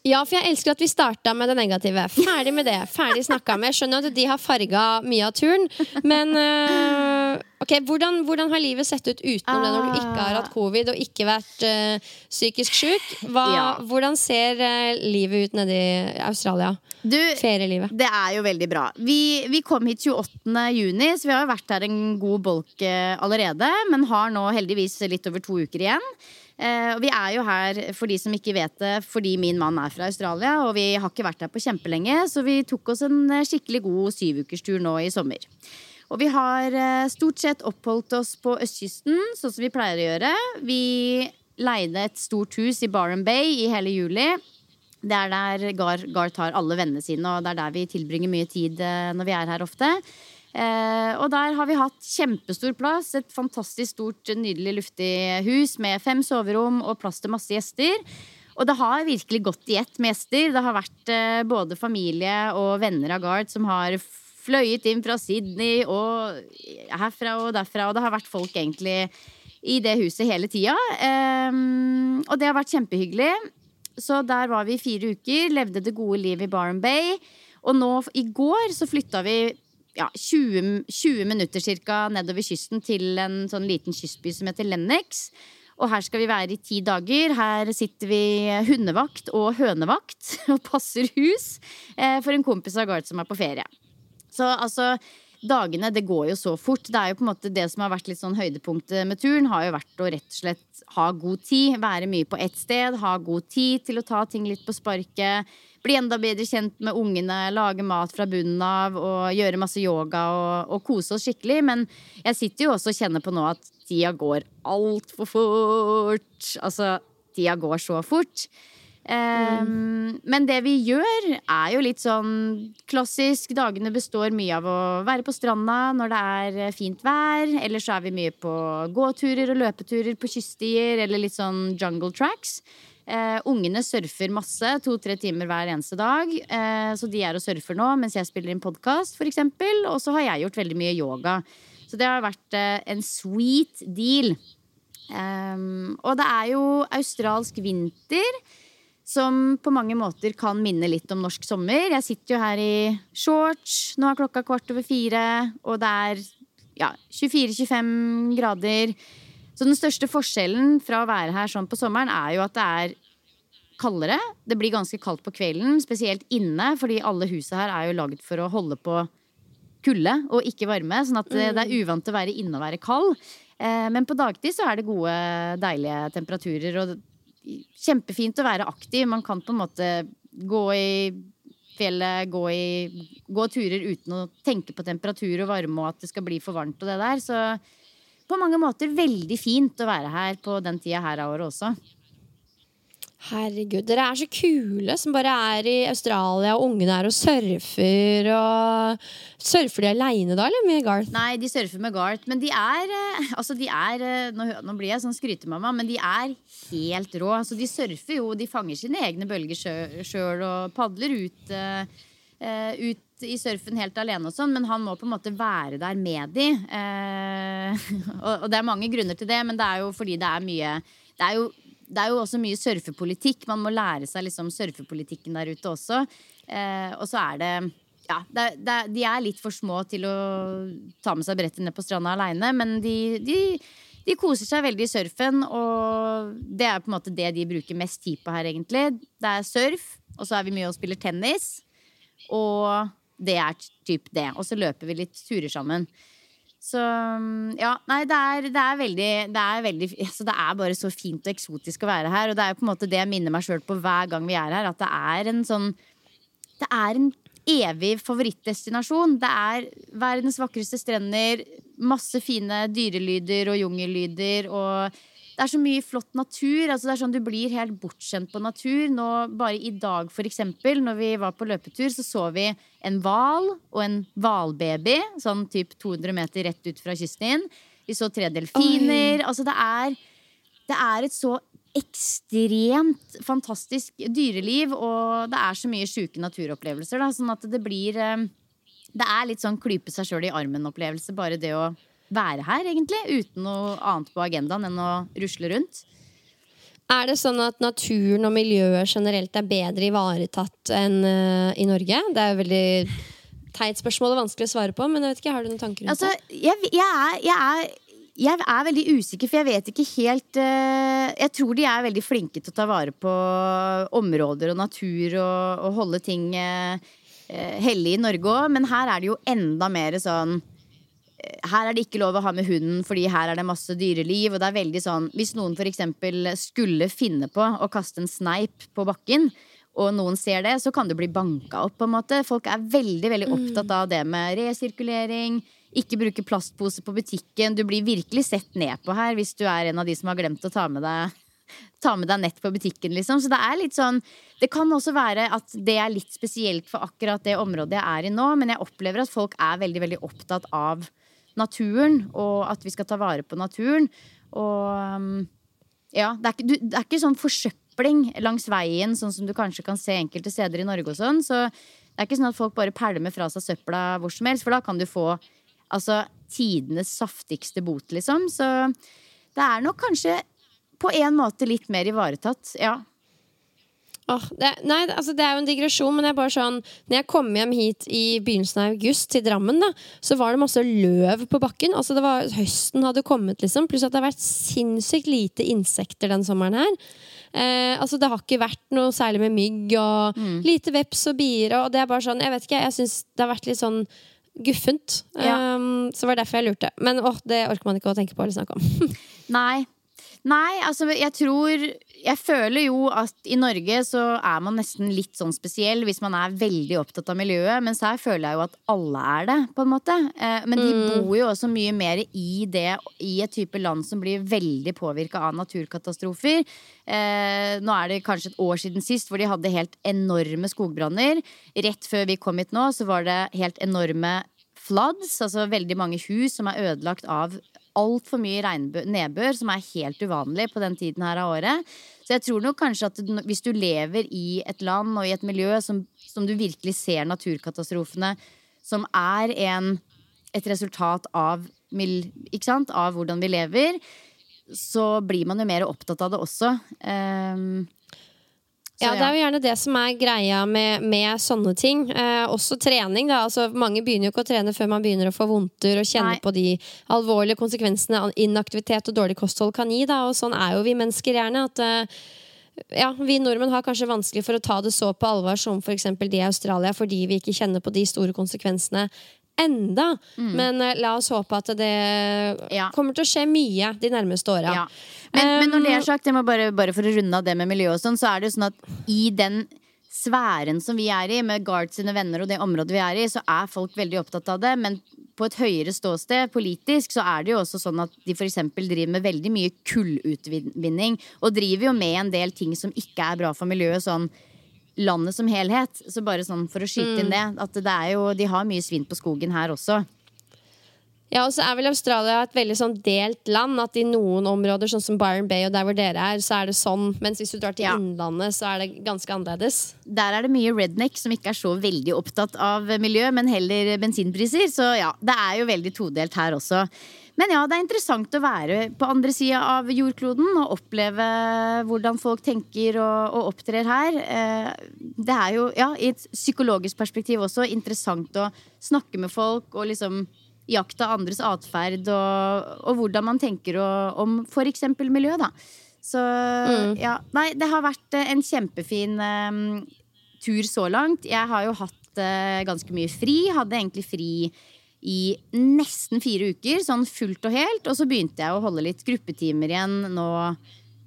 Ja, for jeg elsker at vi starta med det negative. Ferdig med det. Ferdig snakka med. Jeg skjønner at de har farga mye av turen, men uh, ok, hvordan, hvordan har livet sett ut utenom det når du ikke har hatt covid og ikke vært uh, psykisk sjuk? Ja. Hvordan ser uh, livet ut nede i Australia? Du, Ferielivet. Det er jo veldig bra. Vi, vi kom hit 28. juni, så vi har vært her en god bolk allerede. Men har nå heldigvis litt over to uker igjen. Eh, og vi er jo her, for de som ikke vet det, fordi min mann er fra Australia. Og vi har ikke vært her på kjempelenge, så vi tok oss en eh, skikkelig god syvukerstur nå i sommer. Og vi har eh, stort sett oppholdt oss på østkysten, sånn som vi pleier å gjøre. Vi leide et stort hus i Barham Bay i hele juli. Det er der Gar, tar alle vennene sine, og det er der vi tilbringer mye tid når vi er her ofte. Eh, og der har vi hatt kjempestor plass. Et fantastisk stort, nydelig, luftig hus med fem soverom og plass til masse gjester. Og det har virkelig gått i ett med gjester. Det har vært eh, både familie og venner av Gard som har fløyet inn fra Sydney og herfra og derfra. Og det har vært folk egentlig i det huset hele tida. Um, og det har vært kjempehyggelig. Så der var vi i fire uker, levde det gode liv i Barren Bay. Og nå i går så flytta vi ja, 20, 20 minutter cirka nedover kysten til en sånn liten kystby som heter Lennox. Og her skal vi være i ti dager. Her sitter vi hundevakt og hønevakt og passer hus eh, for en kompis av Gard som er på ferie. Så altså, dagene det går jo så fort. Det er jo på en måte det som har vært litt sånn høydepunktet med turen, har jo vært å rett og slett ha god tid. Være mye på ett sted, ha god tid til å ta ting litt på sparket. Bli enda bedre kjent med ungene, lage mat fra bunnen av og gjøre masse yoga og, og kose oss skikkelig. Men jeg sitter jo også og kjenner på nå at tida går altfor fort. Altså, tida går så fort. Um, Men det vi gjør, er jo litt sånn klassisk. Dagene består mye av å være på stranda når det er fint vær. Eller så er vi mye på gåturer og løpeturer på kyststier eller litt sånn jungle tracks. Uh, ungene surfer masse, to-tre timer hver eneste dag. Uh, så de er og surfer nå mens jeg spiller inn podkast, f.eks. Og så har jeg gjort veldig mye yoga. Så det har vært uh, en sweet deal. Um, og det er jo australsk vinter som på mange måter kan minne litt om norsk sommer. Jeg sitter jo her i shorts, nå er klokka kvart over fire, og det er ja, 24-25 grader. Så den største forskjellen fra å være her sånn på sommeren er jo at det er kaldere. Det blir ganske kaldt på kvelden, spesielt inne, fordi alle husa her er jo laget for å holde på kulde og ikke varme. Sånn at det det er uvant å være inne og være kald. Eh, Men på dagtid så er det gode, deilige temperaturer. Og kjempefint å være aktiv. Man kan på en måte gå i fjellet, gå, i, gå turer uten å tenke på temperatur og varme og at det skal bli for varmt og det der. Så på mange måter veldig fint å være her på den tida her av året også. Herregud, dere er så kule som bare er i Australia, og ungene er og surfer. Og Surfer de aleine da, eller med Garth? Nei, de surfer med Garth, men de er eh, Altså, de er eh, Nå, nå blir jeg sånn skrytemamma, men de er helt rå. Altså, de surfer jo, de fanger sine egne bølger sjøl og padler ut, uh, ut i surfen helt alene og sånn, men han må på en måte være der med de. Uh, og, og det er mange grunner til det, men det er jo fordi det er mye Det er jo det er jo også mye surfepolitikk. Man må lære seg liksom surfepolitikken der ute også. Eh, og så er det ja, det, det, De er litt for små til å ta med seg brettet ned på stranda aleine, men de, de, de, koser seg veldig i surfen, og det er på en måte det de bruker mest tid på her, egentlig. Det er surf, og så er vi mye og spiller tennis, og det er typ det. Og så løper vi litt turer sammen. Så ja, nei, det er, det er veldig, det er, veldig altså, det er bare så fint og eksotisk å være her. Og det er jo på en måte det jeg minner meg sjøl på hver gang vi er her. At det er en sånn Det er en evig favorittdestinasjon. Det er verdens vakreste strender, masse fine dyrelyder og jungellyder og det er så mye flott natur. altså det er sånn Du blir helt bortskjemt på natur. Nå, bare i dag, for eksempel, når vi var på løpetur, så så vi en hval og en hvalbaby. Sånn typ 200 meter rett ut fra kysten. Vi så tre delfiner. Altså det er, det er et så ekstremt fantastisk dyreliv, og det er så mye sjuke naturopplevelser. Da, sånn at det blir eh, Det er litt sånn klype seg sjøl i armen-opplevelse, bare det å være her, egentlig. Uten noe annet på agendaen enn å rusle rundt. Er det sånn at naturen og miljøet generelt er bedre ivaretatt enn uh, i Norge? Det er jo veldig teit spørsmål og vanskelig å svare på, men jeg vet ikke, har du noen tanker rundt altså, det? Jeg, jeg, er, jeg, er, jeg, er, veldig usikker, for jeg vet ikke helt uh, Jeg tror de er veldig flinke til å ta vare på områder og natur og, og holde ting uh, hellig i Norge òg, men her er det jo enda mer sånn her er det ikke lov å ha med hunden fordi her er det masse dyreliv. Og det er veldig sånn Hvis noen f.eks. skulle finne på å kaste en sneip på bakken, og noen ser det, så kan du bli banka opp. på en måte Folk er veldig veldig opptatt av det med resirkulering. Ikke bruke plastpose på butikken. Du blir virkelig sett ned på her hvis du er en av de som har glemt å ta med deg ta med deg nett på butikken, liksom. Så det er litt sånn Det kan også være at det er litt spesielt for akkurat det området jeg er i nå, men jeg opplever at folk er veldig, veldig opptatt av naturen, og at vi skal ta vare på naturen. Og um, ja, det er ikke, det er ikke sånn forsøpling langs veien, sånn som du kanskje kan se enkelte steder i Norge og sånn. Så det er ikke sånn at folk bare pælmer fra seg søpla hvor som helst, for da kan du få altså, tidenes saftigste bot, liksom. Så det er nok kanskje på en måte litt mer ivaretatt, ja. Oh, det, nei, altså det er jo en digresjon, men jeg bare sånn Når jeg kom hjem hit i begynnelsen av august til Drammen, da, så var det masse løv på bakken. Altså det var, Høsten hadde kommet, liksom. Pluss at det har vært sinnssykt lite insekter den sommeren her. Eh, altså Det har ikke vært noe særlig med mygg og mm. lite veps og bier. Og det er bare sånn, jeg vet ikke, jeg syns det har vært litt sånn guffent. Ja. Um, så det derfor jeg lurte. Men åh, det orker man ikke å tenke på eller snakke om. Nei, Nei, altså jeg tror Jeg føler jo at i Norge så er man nesten litt sånn spesiell hvis man er veldig opptatt av miljøet. Mens her føler jeg jo at alle er det, på en måte. Eh, men de mm. bor jo også mye mer i det i et type land som blir veldig påvirka av naturkatastrofer. Eh, nå er det kanskje et år siden sist hvor de hadde helt enorme skogbranner. Rett før vi kom hit nå, så var det helt enorme floods, altså veldig mange hus som er ødelagt av altfor mye nedbør, som er helt uvanlig på den tiden her av året. Så jeg tror nok kanskje at hvis du lever i et land og i et miljø som, som du virkelig ser naturkatastrofene, som er en, et resultat av, av hvordan vi lever, så blir man jo mer opptatt av det også. Um, så, ja, Det er jo gjerne det som er greia med, med sånne ting. Eh, også trening. da, altså Mange begynner jo ikke å trene før man begynner å få vondter og kjenne Nei. på de alvorlige konsekvensene inaktivitet og dårlig kosthold kan gi. da, og Sånn er jo vi mennesker gjerne. at eh, ja, Vi nordmenn har kanskje vanskelig for å ta det så på alvor som f.eks. De i Australia, fordi vi ikke kjenner på de store konsekvensene enda. Mm. Men uh, la oss håpe at det ja. kommer til å skje mye de nærmeste åra. Ja. Men, um, men, når det er sagt, bare, bare, for å runde av det med miljø og sånn, så er det jo sånn at i den sfæren som vi er i, med Guard sine venner og det området vi er i, så er folk veldig opptatt av det. Men på et høyere ståsted politisk så er det jo også sånn at de f.eks. driver med veldig mye kullutvinning. Og driver jo med en del ting som ikke er bra for miljøet. sånn landet som helhet. Så bare sånn for å skyte inn det. At det er jo, de har mye svinn på skogen her også. Ja, og så er vel Australia et veldig sånn delt land. At i noen områder, sånn som Byron Bay og der hvor dere er, så er det sånn. Mens hvis du drar til Ja. Innlandet, så er det ganske annerledes. Der er det mye redneck som ikke er så veldig opptatt av miljø, men heller bensinpriser. Så ja, det er jo veldig todelt her også. Men ja, det er interessant å være på andre sida av jordkloden og oppleve hvordan folk tenker og, og opptrer her. Eh, Det er jo, ja, i et psykologisk perspektiv også, interessant å snakke med folk og liksom jakte andres atferd og, og hvordan man tenker og, om f.eks. miljø, da. Så ja, nei, det har vært en kjempefin um, tur så langt. Jeg har jo hatt uh, ganske mye fri. Hadde egentlig fri i nesten fire uker, sånn fullt og helt. Og så begynte jeg å holde litt gruppetimer igjen nå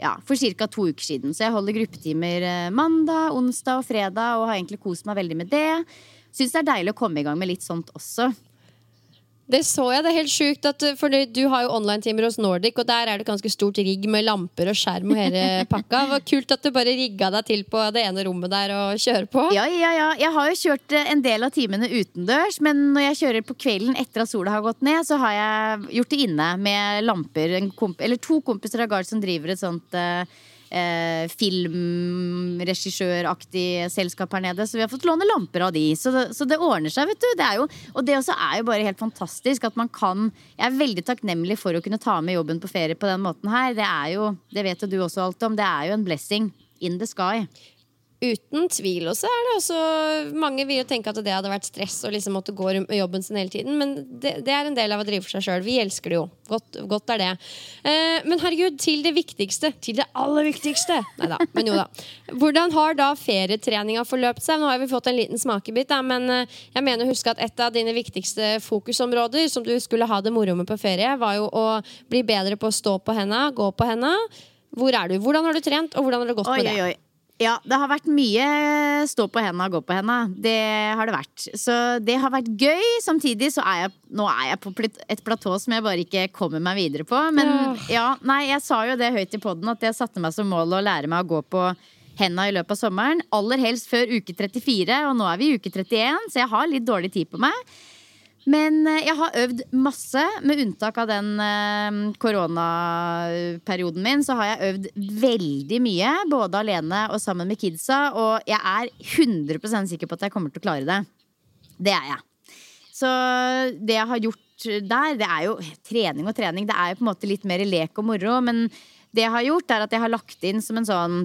ja, for ca. to uker siden. Så jeg holder gruppetimer eh, mandag, onsdag og fredag og har egentlig kost meg veldig med det. Syns det er deilig å komme i gang med litt sånt også. Det så jeg. Det er helt sjukt. At, for du har jo online-timer hos Nordic, og der er det ganske stort rigg med lamper og skjerm og hele pakka. Det var kult at du bare rigga deg til på det ene rommet der og kjører på. Ja, ja, ja. Jeg har jo kjørt eh, en del av timene utendørs, men når jeg kjører på kvelden etter at sola har gått ned, så har jeg gjort det inne med lamper. En komp eller to kompiser av Gard som driver et sånt eh, eh, filmregissøraktig selskap her nede, så vi har fått låne lamper av de. Så så det ordner seg, vet du. Det jo, og det også er jo bare helt fantastisk at man kan Jeg er veldig takknemlig for å kunne ta med jobben på ferie på den måten her. Det er jo, det vet jo du også alt om, det er jo en blessing in the sky. Uten tvil. Og så er det også Mange vil jo tenke at det hadde vært stress å liksom måtte gå rundt med jobben sin hele tiden, men det, det er en del av å drive for seg sjøl. Vi elsker det jo. Godt, godt er det. Eh, men herregud, til det viktigste. Til det aller viktigste! Nei da, men jo da. Hvordan har da ferietreninga forløpt seg? Nå har vi fått en liten smakebit, da, men eh, jeg mener å huske at et av dine viktigste fokusområder som du skulle ha det moro med på ferie, var jo å bli bedre på å stå på henda, gå på henda. Hvor er du? Hvordan har du trent, og hvordan har det gått Oi, med det? oi, oi. Ja, det har vært mye stå på henda, gå på henda. Det har det vært. Så det har vært gøy. Samtidig så er jeg nå er jeg på et platå som jeg bare ikke kommer meg videre på. Men ja, nei, jeg sa jo det høyt i poden at jeg satte meg som mål å lære meg å gå på henda i løpet av sommeren. Aller helst før uke 34, og nå er vi i uke 31, så jeg har litt dårlig tid på meg. Men eh, jeg har øvd masse, med unntak av den eh, koronaperioden min. Så har jeg øvd veldig mye, både alene og sammen med kidsa. Og jeg er 100% sikker på at jeg kommer til å klare det. Det er jeg. Så det jeg har gjort der, det er jo trening og trening. Det er jo på en måte litt mer lek og moro. Men det jeg har gjort, er at jeg har lagt inn som en sånn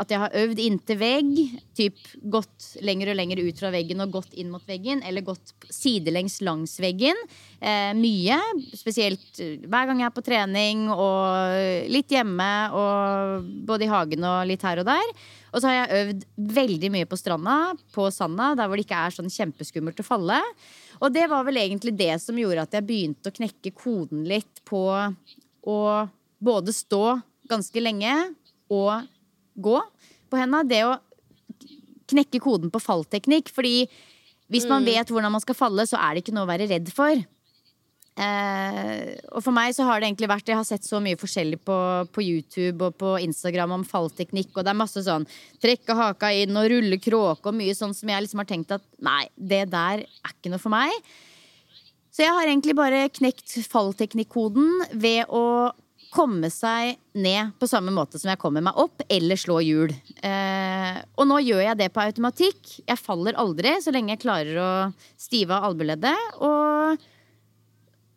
At jeg har øvd inntil vegg. Typ gått lenger og lenger ut fra veggen og gått inn mot veggen. Eller gått sidelengs langs veggen. Eh, mye. Spesielt eh, hver gang jeg er på trening og litt hjemme. Og både i hagen og litt her og der. Og så har jeg øvd veldig mye på stranda, på sanda, der hvor det ikke er sånn kjempeskummelt å falle. Og det var vel egentlig det som gjorde at jeg begynte å knekke koden litt på å både stå ganske lenge og gå på henda. Det å knekke koden på fallteknikk. Fordi hvis man vet hvordan man skal falle, så er det ikke noe å være redd for. Eh, og for meg så har det egentlig vært Jeg har sett så mye forskjellig på, på YouTube og på Instagram om fallteknikk, og det er masse sånn trekke haka inn og rulle kråke og mye sånn som jeg liksom har tenkt at nei, det der er ikke noe for meg. Så jeg har egentlig bare knekt fallteknikkoden ved å komme seg ned på samme måte som jeg kommer meg opp, eller slå hjul. Eh, og nå gjør jeg det på automatikk. Jeg faller aldri så lenge jeg klarer å stive av albueleddet. Og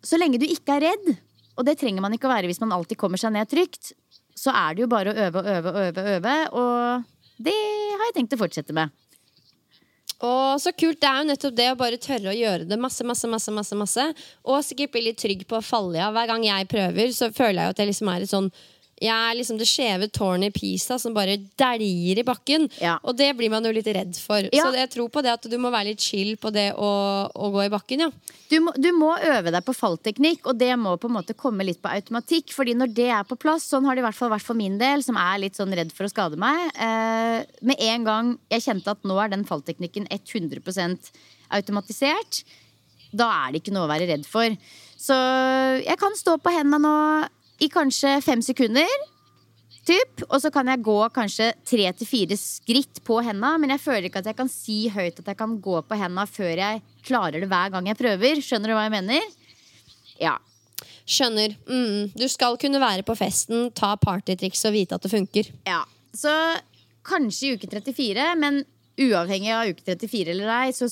så lenge du ikke er redd, og det trenger man ikke å være hvis man alltid kommer seg ned trygt, så er det jo bare å øve og øve og øve, øve, og det har jeg tenkt å fortsette med. Og så kult, Det er jo nettopp det å bare tørre å gjøre det masse, masse, masse, masse, masse. Og sikkert bli litt trygg på å falle av. Hver gang jeg prøver, så føler jeg jo at jeg liksom er et sånn Jeg er liksom det skjeve tårnet i Pisa som bare dæljer i bakken. Ja. Og det blir man jo litt redd for. Ja. Så jeg tror på det at du må være litt chill på det å, å gå i bakken, ja. Du må, du må øve deg på fallteknikk, og det må på en måte komme litt på automatikk. Fordi når det er på plass, sånn har det i hvert fall vært for min del, som er litt sånn redd for å skade meg eh, Med en gang jeg kjente at nå er den fallteknikken 100% automatisert, da er det ikke noe å være redd for. Så jeg kan stå på hendene nå i kanskje fem sekunder. Typ, og så kan jeg gå kanskje tre til fire skritt på henda, men jeg føler ikke at jeg kan si høyt at jeg kan gå på henda før jeg klarer det hver gang jeg prøver. Skjønner du hva jeg mener? Ja. Skjønner. Mm. Du skal kunne være på festen, ta partytriks og vite at det funker. ja. Så kanskje i uke 34, men uavhengig av uke 34 eller ei, så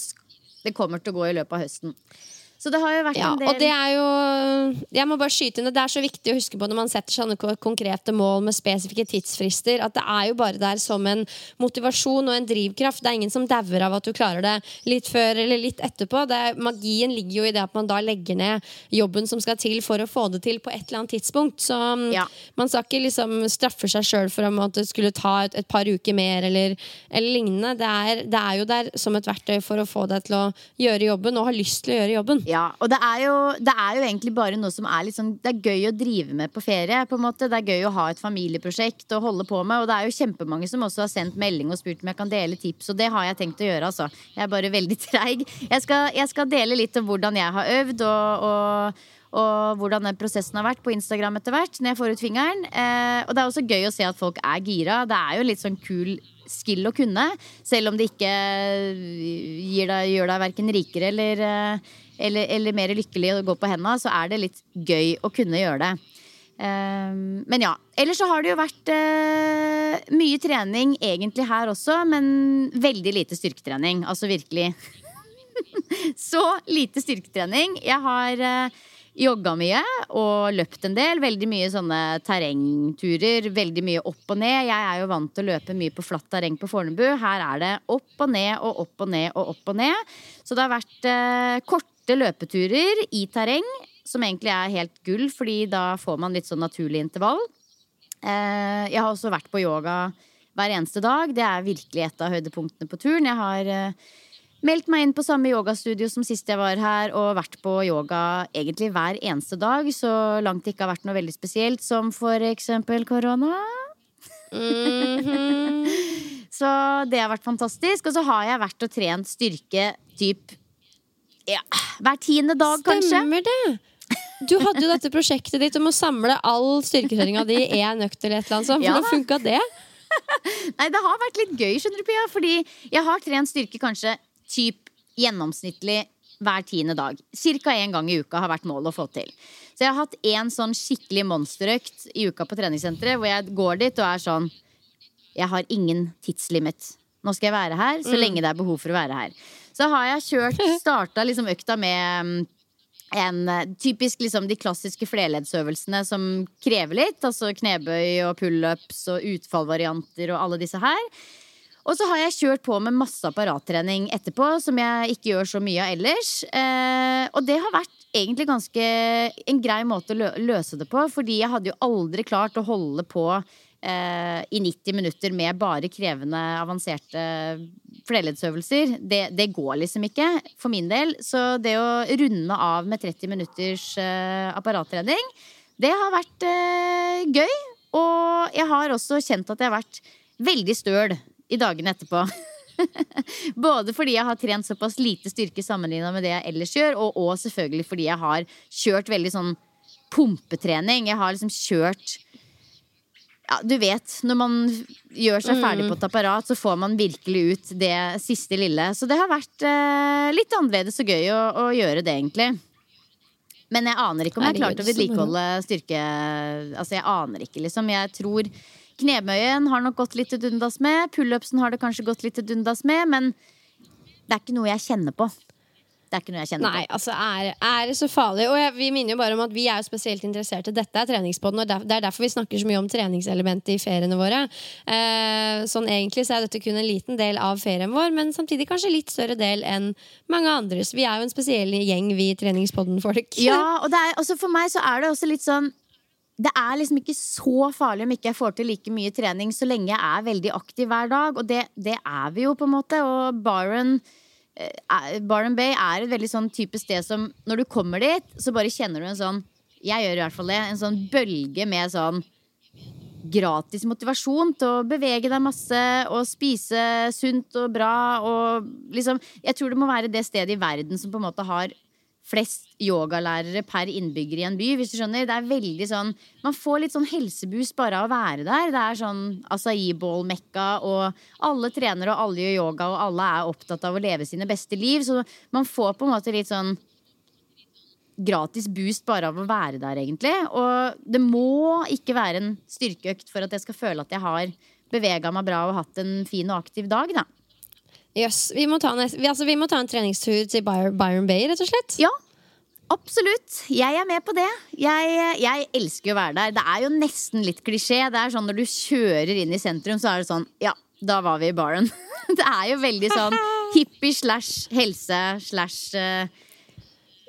det kommer til å gå i løpet av høsten. Så det har jo vært Ja, en del og det er jo Jeg må bare skyte inn det. Det er så viktig å huske på når man setter sånne konkrete mål med spesifikke tidsfrister, at det er jo bare der som en motivasjon og en drivkraft. Det er ingen som dauer av at du klarer det litt før eller litt etterpå. Det er, magien ligger jo i det at man da legger ned jobben som skal til for å få det til på et eller annet tidspunkt. Så mm, Ja. man skal ikke liksom straffe seg sjøl for at det skulle ta et, et par uker mer eller, eller lignende. Det er, det er jo der som et verktøy for å få deg til å gjøre jobben og ha lyst til å gjøre jobben. Ja, og det er, jo, det er jo egentlig bare noe som er litt sånn Det er gøy å drive med på ferie. på en måte Det er gøy å ha et familieprosjekt å holde på med. Og det er jo kjempemange som også har sendt melding og spurt om jeg kan dele tips, og det har jeg tenkt å gjøre. altså Jeg er bare veldig treig. Jeg skal, jeg skal dele litt om hvordan jeg har øvd, og, og, og hvordan den prosessen har vært på Instagram etter hvert. Når jeg får ut fingeren eh, Og det er også gøy å se at folk er gira. Det er jo litt sånn kul skill å kunne, selv om det ikke gir deg, gjør deg verken rikere eller, eh, eller, eller mer lykkelig å gå på henda, så er det litt gøy å kunne gjøre det. Eh, men ja. Ellers så har det jo vært eh, mye trening egentlig her også, men veldig lite styrketrening. Altså virkelig så lite styrketrening. Jeg har eh, jogga mye og løpt en del. Veldig mye sånne terrengturer. Veldig mye opp og ned. Jeg er jo vant til å løpe mye på flatt terreng på Fornebu. Her er det opp og ned og opp og ned og opp og ned. Så det har vært eh, korte løpeturer i terreng, som egentlig er helt gull, fordi da får man litt sånn naturlig intervall. Eh, jeg har også vært på yoga hver eneste dag. Det er virkelig et av høydepunktene på turen. Jeg har eh, meldt meg inn på samme yogastudio som sist jeg var her, og vært på yoga egentlig hver eneste dag, så langt det ikke har vært noe veldig spesielt, som for eksempel korona. så det har vært fantastisk. Og så har jeg vært og trent styrke typ ja, hver tiende dag, kanskje. Stemmer det! Du hadde jo dette prosjektet ditt om å samle all styrketreninga di i én økt eller et eller annet sånt. Hvordan da. funka det? Nei, det har vært litt gøy, skjønner du, Pia. Fordi jeg har trent styrke kanskje typ gjennomsnittlig hver tiende dag. Cirka én gang i uka har vært målet å få til. Så jeg har hatt én sånn skikkelig monsterøkt i uka på treningssenteret, hvor jeg går dit og er sånn Jeg har ingen tidslimit. Nå skal jeg være her så lenge det er behov for å være her. Så har jeg kjørt, starta liksom økta med mm, en typisk liksom de klassiske flerleddsøvelsene som krever litt. Altså knebøy og pullups og utfallvarianter og alle disse her. Og så har jeg kjørt på med masse apparattrening etterpå, som jeg ikke gjør så mye av ellers. Eh, og det har vært egentlig ganske en grei måte å løse det på, fordi jeg hadde jo aldri klart å holde på eh, i 90 minutter med bare krevende, avanserte flerleddsøvelser. Det, det går liksom ikke, for min del. Så det å runde av med 30 minutters eh, apparattrening, det har vært eh, gøy. Og jeg har også kjent at jeg har vært veldig støl i dagene etterpå. Både fordi jeg har trent såpass lite styrke sammenligna med det jeg ellers gjør, og, og selvfølgelig fordi jeg har kjørt veldig sånn pumpetrening. Jeg har liksom kjørt ja, du vet, når man gjør seg ferdig på et apparat, så får man virkelig ut det siste lille. Så det har vært eh, litt annerledes og gøy å, å gjøre det, egentlig. Men jeg aner ikke om jeg har klart å vedlikeholde styrke Altså, jeg aner ikke, liksom. Jeg tror knebøyen har nok gått litt til dundas med. Pullupsen har det kanskje gått litt til dundas med, men det er ikke noe jeg kjenner på. Det er ikke noe jeg kjenner Nei, på. altså er, er det så farlig? Og jeg, vi minner jo bare om at vi er jo spesielt interesserte. Dette er treningspodden, og det er derfor vi snakker så mye om treningselementet i feriene våre. Eh, sånn egentlig så er dette kun en liten del av ferien vår, men samtidig kanskje litt større del enn mange andres. Vi er jo en spesiell gjeng, vi treningspodden-folk. Ja, og det er, også for meg så er det også litt sånn det er liksom ikke så farlig om ikke jeg får til like mye trening så lenge jeg er veldig aktiv hver dag. Og det, det er vi jo, på en måte. Og Byron, eh, Byron Bay er et veldig sånn type sted som når du kommer dit, så bare kjenner du en sånn Jeg gjør i hvert fall det. En sånn bølge med sånn gratis motivasjon til å bevege deg masse og spise sunt og bra. Og liksom, jeg tror det må være det stedet i verden som på en måte har flest yogalærere per innbygger i en by. hvis du skjønner. Det er veldig sånn, Man får litt sånn helseboost bare av å være der. Det er sånn acai-bål-mekka, og alle trener og alle gjør yoga, og alle er opptatt av å leve sine beste liv. Så man får på en måte litt sånn gratis boost bare av å være der, egentlig. Og det må ikke være en styrkeøkt for at jeg skal føle at jeg har bevega meg bra og hatt en fin og aktiv dag, da. Yes, vi, må ta en, vi, altså, vi må ta en treningstur til Byron, Byron Bay, rett og slett. Ja, Absolutt. Jeg er med på det. Jeg, jeg, elsker å være der. Det er jo nesten litt klisjé. Det er sånn Når du kjører inn i sentrum, så er det sånn Ja, da var vi i baren. Det er jo veldig sånn hippie slash helse slash uh,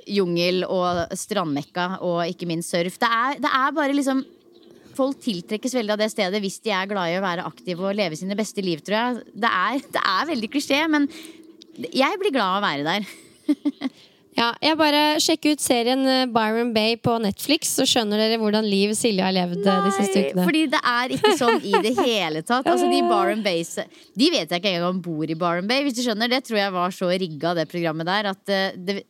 jungel og strandmekka og ikke minst surf. Det er, det er, bare liksom Folk tiltrekkes veldig av det stedet hvis de er glad i å være aktive og leve sine beste liv, tror jeg. Det er, det er veldig klisjé, men jeg blir glad av å være der. ja, jeg bare sjekker ut serien eh, Byron Bay på Netflix, så skjønner dere hvordan liv Silje har levd Nei, eh, de siste ukene. Fordi det er ikke sånn i det hele tatt. Altså, de Byron Bays De vet jeg ikke engang om bor i Byron Bay. Hvis du skjønner, Det tror jeg var så rigga, det programmet der, at eh, det,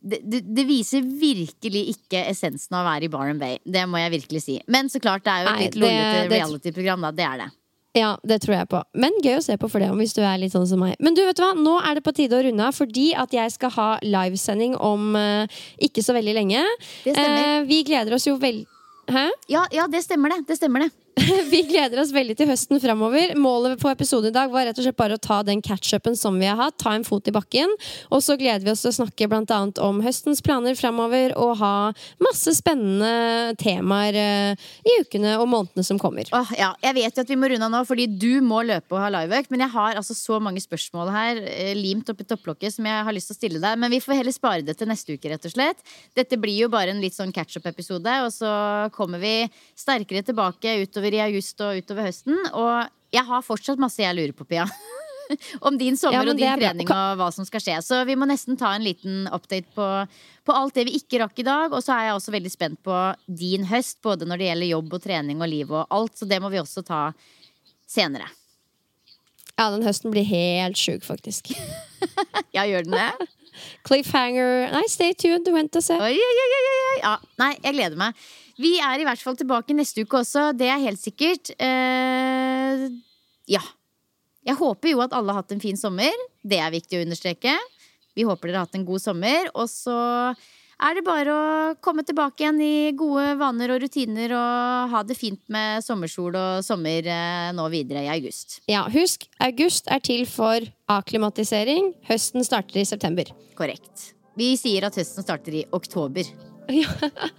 det, det, viser virkelig ikke essensen av å være i Barren Bay. Det må jeg virkelig si. Men så klart, det er jo et litt lollete reality-program, da. Det er det. Ja, det tror jeg på. Men gøy å se på for det, hvis du er litt sånn som meg. Men du, vet du hva? Nå er det på tide å runde av, fordi at jeg skal ha livesending om uh, ikke så veldig lenge. Det stemmer. Uh, vi gleder oss jo veldig Hæ? Ja, ja, det stemmer det. Det stemmer det. vi gleder oss veldig til høsten framover. Målet på episoden i dag var rett og slett bare å ta den catch-upen som vi har hatt. Ta en fot i bakken. Og så gleder vi oss til å snakke annet om høstens planer framover og ha masse spennende temaer uh, i ukene og månedene som kommer. Åh, ja. Jeg vet jo at vi må runde av nå, fordi du må løpe og ha liveøkt. Men jeg har altså så mange spørsmål her Limt limt oppi topplokket som jeg har lyst til å stille deg. Men vi får heller spare det til neste uke, rett og slett. Dette blir jo bare en litt sånn catch-up-episode, og så kommer vi sterkere tilbake utover utover i august og utover høsten. Og jeg har fortsatt masse jeg lurer på, Pia. Om din sommer ja, og din trening og hva som skal skje. Så vi må nesten ta en liten update på, på, alt det vi ikke rakk i dag. Og så er jeg også veldig spent på din høst, både når det gjelder jobb og trening og liv og alt. Så det må vi også ta senere. Ja, den høsten blir helt sjuk, faktisk. ja, gjør den det? Cliffhanger Nei, stay tuned. Du venter og se. Oi, oi, oi, oi. Ja, nei, jeg gleder meg. Vi er i hvert fall tilbake neste uke også, det er helt sikkert. Uh, ja. Jeg håper jo at alle har hatt en fin sommer. Det er viktig å understreke. Vi håper dere har hatt en god sommer. Og så er det bare å komme tilbake igjen i gode vaner og rutiner og ha det fint med sommersol og sommer uh, nå videre i august. Ja, husk, august er til for akklimatisering. Høsten starter i september. Korrekt. Vi sier at høsten starter i oktober. Ja.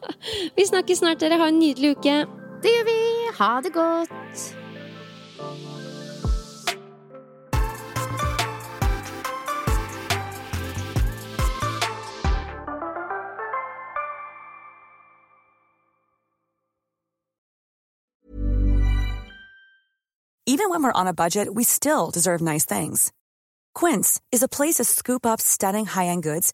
Vi snakkes snart, dere. Ha en nydelig uke. Det gjør vi. Ha det godt. Even when we're on a budget, we still deserve nice things. Quince is a place to scoop up stunning high-end goods